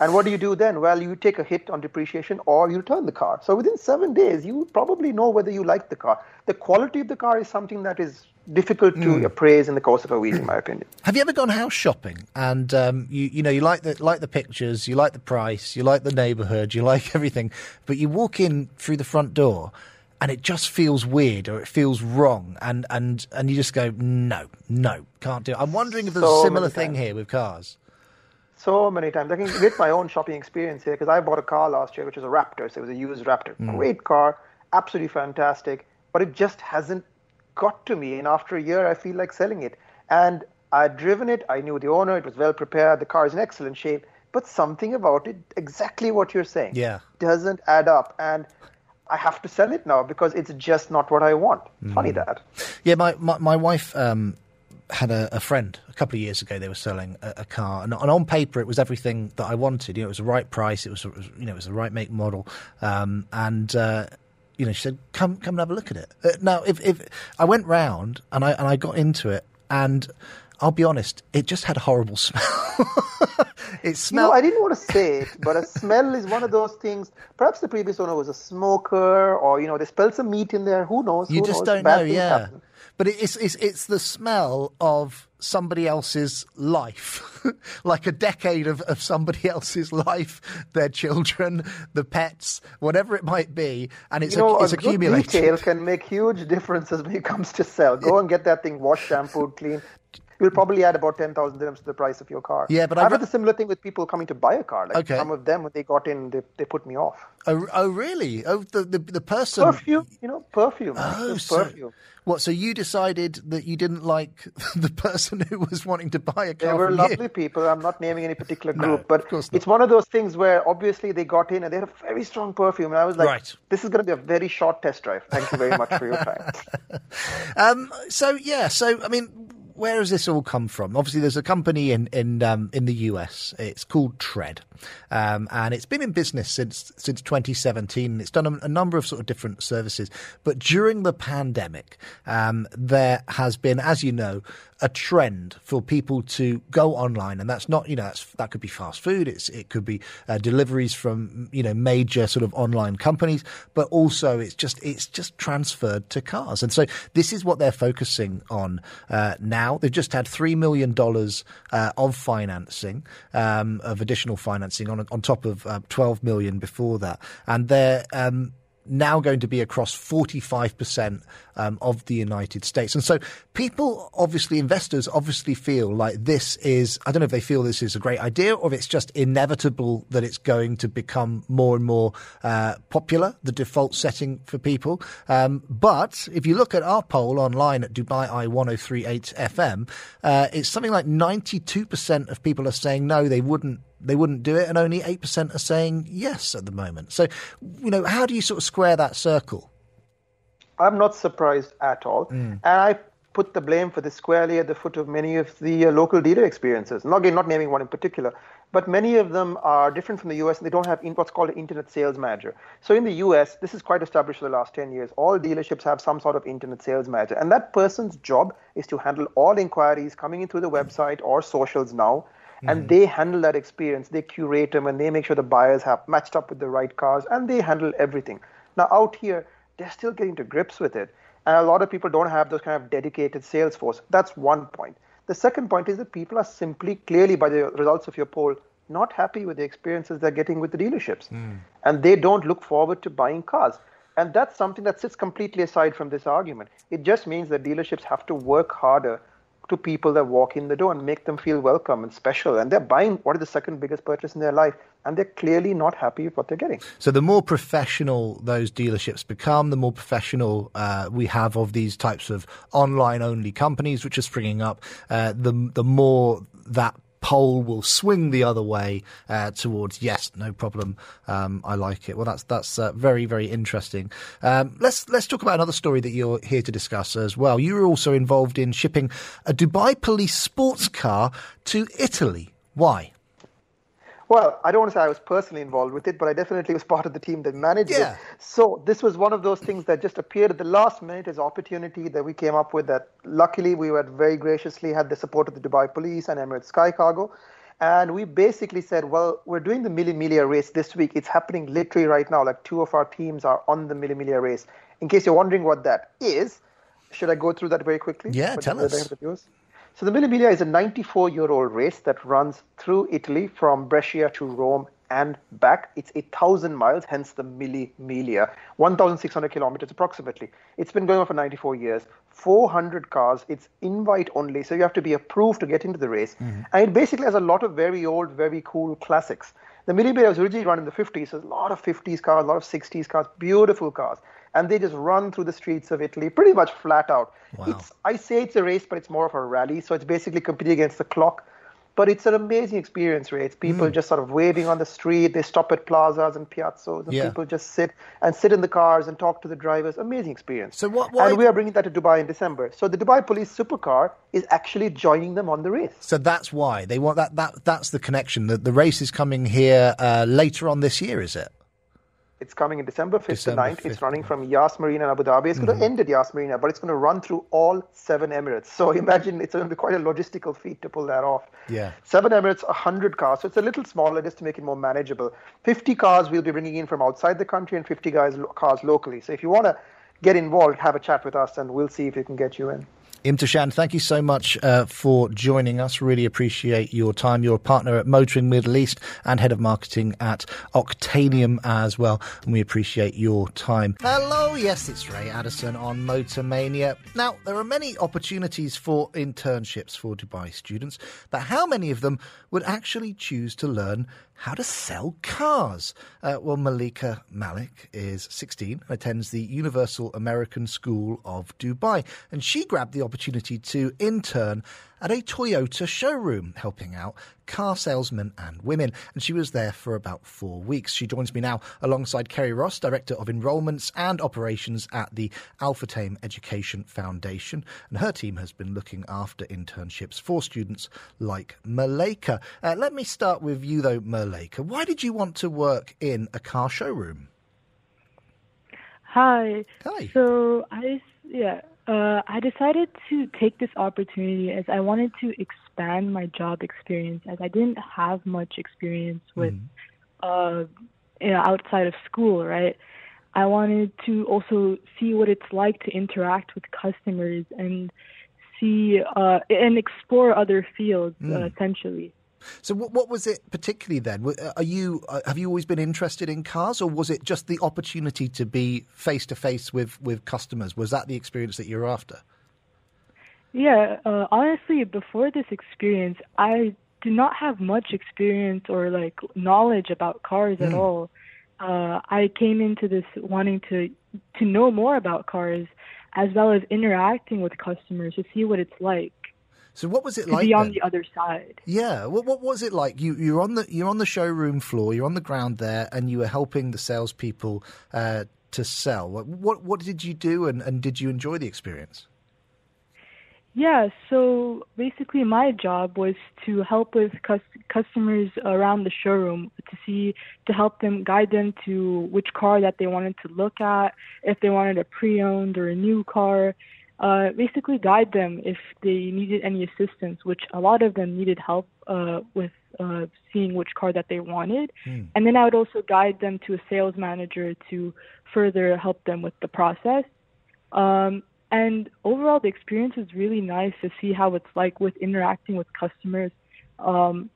And what do you do then? Well, you take a hit on depreciation or you return the car. So within seven days, you probably know whether you like the car. The quality of the car is something that is difficult to Mm. appraise in the course of a week, in my opinion. Have you ever gone house shopping and um, you you know you like the like the pictures, you like the price, you like the neighbourhood, you like [LAUGHS] everything, but you walk in through the front door and it just feels weird or it feels wrong and and and you just go no no can't do it. I'm wondering if there's So a similar thing here with cars. So many times. I can [LAUGHS] get my own shopping experience here because I bought a car last year, which was a Raptor. So it was a used Raptor. Mm. Great car, absolutely fantastic, but it just hasn't got to me. And after a year, I feel like selling it. And I'd driven it. I knew the owner. It was well prepared. The car is in excellent shape. But something about it, exactly what you're saying, Yeah. doesn't add up. And I have to sell it now because it's just not what I want. Funny that. Yeah, my my, my wife um, had a, a friend a couple of years ago. They were selling a, a car, and, and on paper it was everything that I wanted. You know, it was the right price. It was, it was you know it was the right make model, um, and. Uh, you know, she said, "Come, come and have a look at it." Uh, now, if, if I went round and I and I got into it, and I'll be honest, it just had a horrible [LAUGHS] smell. it smelled. No, smelled. I didn't want to say it, but a smell is one of those things. Perhaps the previous owner was a smoker, or you know, they spilled some meat in there. Who knows? You Who just knows? don't Bad know, yeah. happen. But it's it's it's the smell of somebody else's life, [LAUGHS] like a decade of, of somebody else's life, their children, the pets, whatever it might be, and it's you know, a, it's a accumulated. retail can make huge differences when it comes to sell. Go and get that thing washed, shampooed, clean. [LAUGHS] You'll probably add about ten thousand dirhams to the price of your car. Yeah, but I've I've- had a similar thing with people coming to buy a car. Like Okay. some of them, when they got in, they, they put me off. Oh, oh, really? Oh, the the, the person. Perfume, you know, perfume. Oh, so, perfume. what? So you decided that you didn't like [LAUGHS] the person who was wanting to buy a car They were lovely you? people. I'm not naming any particular No, group, but it's one of those things where obviously they got in and they had a very strong perfume, and I was like, Right. "This is going to be a very short test drive. Thank you very much for your time." [LAUGHS] Um, so yeah, so I mean, where has this all come from? Obviously, there's a company in in um, in the US. It's called Tread, um, and it's been in business since since 2017. It's done a, a number of sort of different services, but during the pandemic, um, there has been, as you know, a trend for people to go online, and that's not you know that's, that could be fast food. It's it could be uh, deliveries from you know major sort of online companies, but also it's just it's just transferred to cars, and so this is what they're focusing on uh, now. They've just had three million dollars uh, of financing, um, of additional financing on on top of uh, twelve million before that, and they're um, now going to be across 45% um, of the United States. And so people, obviously, investors obviously feel like this is, I don't know if they feel this is a great idea or if it's just inevitable that it's going to become more and more uh, popular, the default setting for people. Um, but if you look at our poll online at Dubai Eye 1038 FM, uh, it's something like 92% of people are saying no, they wouldn't they wouldn't do it, and only 8% are saying yes at the moment. So, you know, how do you sort of square that circle? I'm not surprised at all. Mm. And I put the blame for this squarely at the foot of many of the uh, local dealer experiences. Not, again, not naming one in particular, but many of them are different from the US and they don't have in, what's called an internet sales manager. So in the US, this is quite established for the last 10 years. All dealerships have some sort of internet sales manager. And that person's job is to handle all inquiries coming in through the website or socials now. And mm-hmm. they handle that experience. They curate them and they make sure the buyers have matched up with the right cars and they handle everything. Now, out here, they're still getting to grips with it. And a lot of people don't have those kind of dedicated sales force. That's one point. The second point is that people are simply, clearly, by the results of your poll, not happy with the experiences they're getting with the dealerships. Hmm. And they don't look forward to buying cars. And that's something that sits completely aside from this argument. It just means that dealerships have to work harder to people that walk in the door and make them feel welcome and special. And they're buying what is the second biggest purchase in their life, and they're clearly not happy with what they're getting. So the more professional those dealerships become, the more professional uh, we have of these types of online-only companies, which are springing up. Uh, the the more that pole will swing the other way uh, towards yes, no problem. Um, I like it. Well, that's that's uh, very very interesting. Um, let's let's talk about another story that you're here to discuss as well. You were also involved in shipping a Dubai police sports car to Italy. Why? Well, I don't want to say I was personally involved with it, but I definitely was part of the team that managed Yeah. it. So this was one of those things that just appeared at the last minute as opportunity that we came up with. That luckily we had very graciously had the support of the Dubai Police and Emirates Sky Cargo, and we basically said, well, we're doing the Mille Miglia race this week. It's happening literally right now. Like two of our teams are on the Mille Miglia race. In case you're wondering what that is, should I go through that very quickly? Yeah, tell us. Of the viewers? So the Mille Miglia is a 94-year-old race that runs through Italy from Brescia to Rome and back. It's a thousand miles, hence the Mille Miglia, 1,600 kilometers approximately. It's been going on for 94 years. 400 cars. It's invite only, so you have to be approved to get into the race. Mm-hmm. And it basically has a lot of very old, very cool classics. The Mille Miglia was originally run in the 50s, so a lot of 50s cars, a lot of 60s cars, beautiful cars. And they just run through the streets of Italy pretty much flat out. It's I say it's a race, but it's more of a rally. So it's basically competing against the clock. But it's an amazing experience, Ray. It's people Mm. just sort of waving on the street. They stop at plazas and piazzos, and Yeah. people just sit and sit in the cars and talk to the drivers. Amazing experience. So what? Why, And we are bringing that to Dubai in December. So the Dubai Police Supercar is actually joining them on the race. so that's why they want that. That that's the connection. The, the race is coming here uh, later on this year, is it? It's coming in December 5th December to 9th. It's running from Yas Marina in Abu Dhabi. It's going to mm-hmm. end at Yas Marina, but it's going to run through all seven Emirates. So [LAUGHS] imagine it's going to be quite a logistical feat to pull that off. Yeah. Seven Emirates, 100 cars. So it's a little smaller just to make it more manageable. 50 cars we'll be bringing in from outside the country and 50 guys, cars locally. So if you want to get involved, have a chat with us and we'll see if we can get you in. Imthishan, thank you so much uh, for joining us. Really appreciate your time. You're a partner at Motoring Middle East and head of marketing at Octanium as well. And we appreciate your time. Hello, yes, it's Ray Addison on Motor Mania. Now, there are many opportunities for internships for Dubai students, but how many of them would actually choose to learn how to sell cars? Uh, well, Malika Malik is 16 and attends the Universal American School of Dubai, and she grabbed the opportunity to intern at a Toyota showroom, helping out car salesmen and women. And she was there for about four weeks. She joins me now alongside Kerry Ross, Director of Enrolments and Operations at the Al-Futtaim Education Foundation. And her team has been looking after internships for students like Malika. Uh, let me start with you, though, Malika. Why did you want to work in a car showroom? Hi. Hi. So I yeah, uh, I decided to take this opportunity as I wanted to expand my job experience as I didn't have much experience with uh, you know, outside of school, right? I wanted to also see what it's like to interact with customers and see uh, and explore other fields uh, Mm. essentially. So, what, what was it particularly then? Are you uh, have you always been interested in cars, or was it just the opportunity to be face to face with with customers? Was that the experience that you're after? Yeah, uh, honestly, before this experience, I did not have much experience or like knowledge about cars at Hmm. all. Uh, I came into this wanting to to know more about cars, as well as interacting with customers to see what it's like So, what was it to like? be on then? the other side. Yeah, what what was it like? You you're on the you're on the showroom floor, you're on the ground there, and you were helping the salespeople uh, to sell. What, what what did you do, and, and did you enjoy the experience? Yeah, so basically my job was to help with cus- customers around the showroom to see to help them guide them to which car that they wanted to look at, if they wanted a pre-owned or a new car, uh, basically guide them if they needed any assistance, which a lot of them needed help uh, with uh, seeing which car that they wanted. And then I would also guide them to a sales manager to further help them with the process. Um, and overall, the experience was really nice to see how it's like with interacting with customers. Um,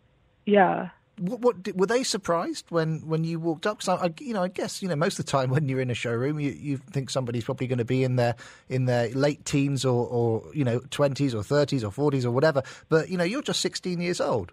yeah. What, what were they surprised when, when you walked up? Because I, I, you know, I guess you know most of the time [LAUGHS] when you're in a showroom, you, you think somebody's probably going to be in their in their late teens or, or you know twenties or thirties or forties or whatever. But you know, you're just 16 years old.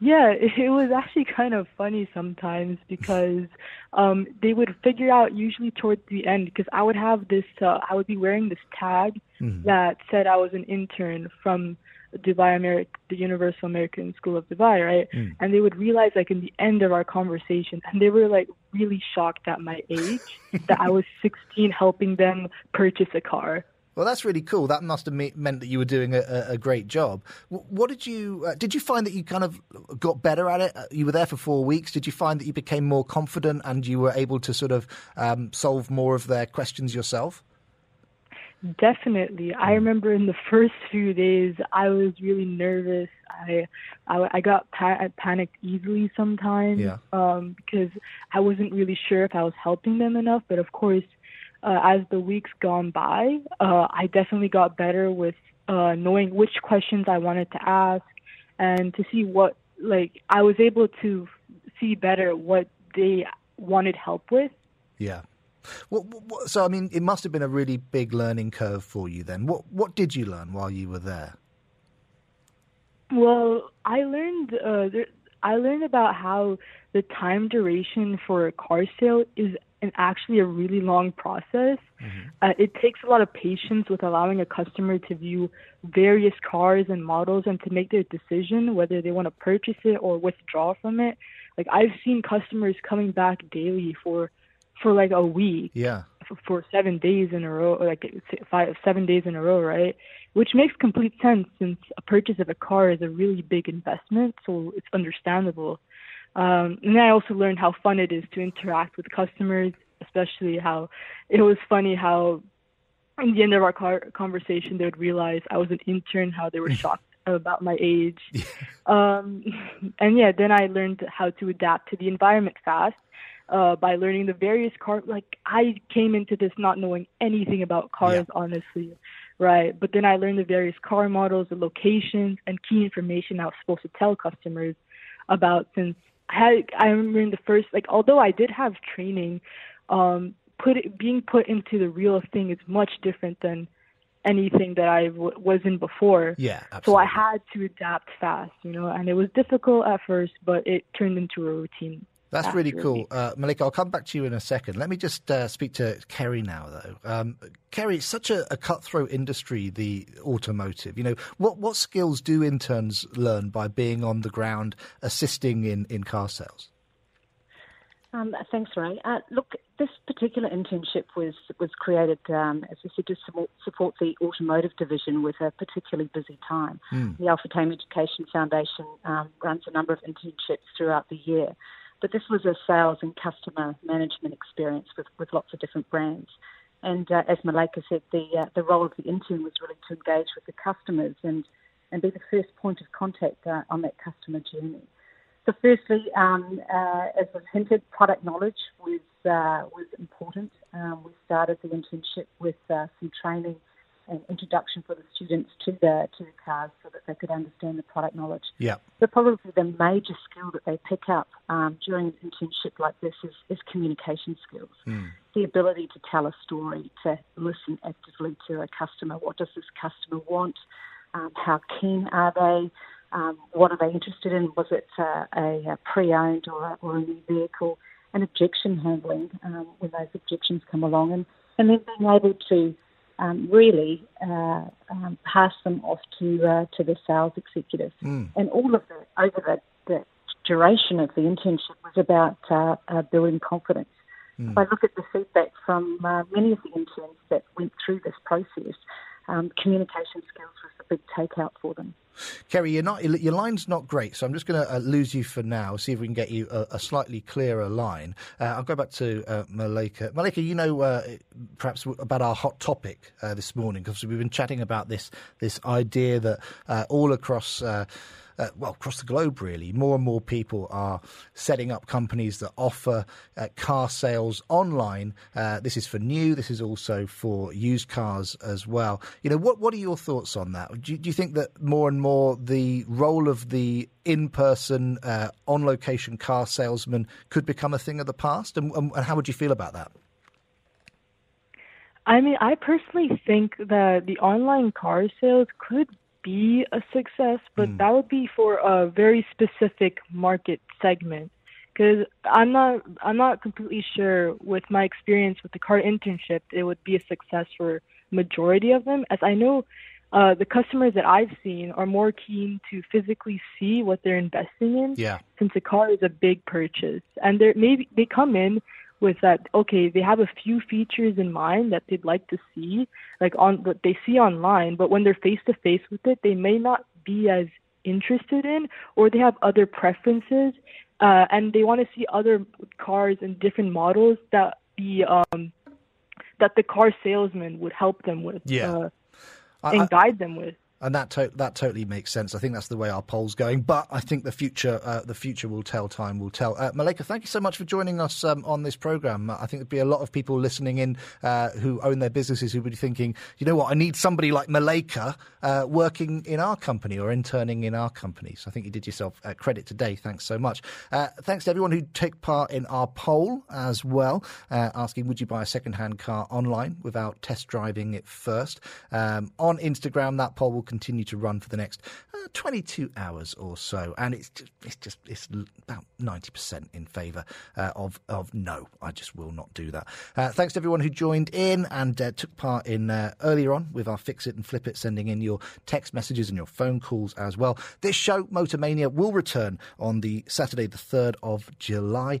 Yeah, [LAUGHS] it, was actually kind of funny sometimes because um, they would figure out usually towards the end because I would have this, uh, I would be wearing this tag Mm-hmm. that said I was an intern from Dubai America, the Universal American School of Dubai, right? Mm. And they would realize like in the end of our conversation, and they were like really shocked at my age [LAUGHS] that I was 16 helping them purchase a car. Well, that's really cool. That must have me- meant that you were doing a, a, a great job. W- What did you uh, did you find that you kind of got better at it? Uh, You were there for four weeks. Did you find that you became more confident and you were able to sort of um, solve more of their questions yourself? Definitely. I remember in the first few days, I was really nervous. I I, I got pa- I panicked easily sometimes Yeah. um, because I wasn't really sure if I was helping them enough. But of course, uh, as the weeks gone by, uh, I definitely got better with uh, knowing which questions I wanted to ask and to see what like I was able to see better what they wanted help with. Yeah. What, what, so, I mean, it must have been a really big learning curve for you then. What What did you learn while you were there? Well, I learned uh, there, I learned about how the time duration for a car sale is an, actually a really long process. Uh, it takes a lot of patience with allowing a customer to view various cars and models and to make their decision whether they want to purchase it or withdraw from it. Like I've seen customers coming back daily for for like a week Yeah. for, for seven days in a row, like five, seven days in a row, right? Which makes complete sense since a purchase of a car is a really big investment, so it's understandable. Um, and then I also learned how fun it is to interact with customers, especially how it was funny how in the end of our car conversation they would realize I was an intern, how they were [LAUGHS] shocked about my age. Um, and yeah, then I learned how to adapt to the environment fast uh, by learning the various car. Like I came into this not knowing anything about cars, honestly, right? But then I learned the various car models, the locations, and key information I was supposed to tell customers about. Since I had, I remember in the first, like, although I did have training, um, put it, being put into the real thing is much different than anything that I w- was in before. Yeah, absolutely. So I had to adapt fast, you know, and it was difficult at first, but it turned into a routine. That's really a cool. Uh, Malika, I'll come back to you in a second. Let me just uh, speak to Kerry now, though. Um, Kerry, it's such a, a cutthroat industry, the automotive. You know, what, what skills do interns learn by being on the ground assisting in, in car sales? Um, thanks, Ray. Uh, look, this particular internship was was created, um, as we said, to support, support the automotive division with a particularly busy time. Mm. The Al-Futtaim Education Foundation um, runs a number of internships throughout the year, but this was a sales and customer management experience with, with lots of different brands. And uh, as Malika said, the uh, the role of the intern was really to engage with the customers and and be the first point of contact uh, on that customer journey. So, firstly, um, uh, as was hinted, product knowledge was uh, was important. Um, we started the internship with uh, some training and introduction for the students to the to the cars, so that they could understand the product knowledge. Yeah. But probably the major skill that they pick up um, during an internship like this is, is communication skills. The ability to tell a story, to listen actively to a customer. What does this customer want? Um, how keen are they? Um, what are they interested in? Was it uh, a, a pre-owned or a, or a new vehicle? And objection handling um, when those objections come along, and, and then being able to um, really uh, um, pass them off to uh, to the sales executive. Hmm. And all of that over the, the duration of the internship was about uh, uh, building confidence. If I look at the feedback from uh, many of the interns that went through this process, um, communication skills was the big takeout for them. Kerry, you're not, your line's not great, so I'm just going to uh, lose you for now, see if we can get you a, a slightly clearer line. Uh, I'll go back to uh, Malika. Malika, you know uh, perhaps about our hot topic uh, this morning, because we've been chatting about this, this idea that uh, all across uh, well, across the globe, really, more and more people are setting up companies that offer uh, car sales online. Uh, this is for new. This is also for used cars as well. You know, what what are your thoughts on that? Do you, do you think that more and more the role of the in-person, uh, on-location car salesman could become a thing of the past? And, and how would you feel about that? I mean, I personally think that the online car sales could be a success, but Hmm. that would be for a very specific market segment. Because I'm not, I'm not completely sure with my experience with the car internship, it would be a success for majority of them. As I know, uh, the customers that I've seen are more keen to physically see what they're investing in Yeah. since a car is a big purchase and they maybe they come in with that okay they have a few features in mind that they'd like to see like on what they see online but when they're face to face with it they may not be as interested in or they have other preferences uh, and they want to see other cars and different models that the um that the car salesman would help them with Yeah. uh, and I- guide them with And that to- that totally makes sense. I think that's the way our poll's going. But I think the future uh, the future will tell. Time will tell. Uh, Malika, thank you so much for joining us um, on this program. I think there'd be a lot of people listening in uh, who own their businesses who would be thinking, you know what, I need somebody like Malika uh, working in our company or interning in our company. So I think you did yourself credit today. Thanks so much. Uh, thanks to everyone who took part in our poll as well, uh, asking would you buy a second-hand car online without test driving it first. Um, on Instagram, that poll will continue to run for the next uh, 22 hours or so, and it's just, it's just it's about 90% in favour uh, of of no. I just will not do that. Uh, thanks to everyone who joined in and uh, took part in uh, earlier on with our fix it and flip it, sending in your text messages and your phone calls as well. This show, Motormania, will return on the Saturday, the 3rd of July.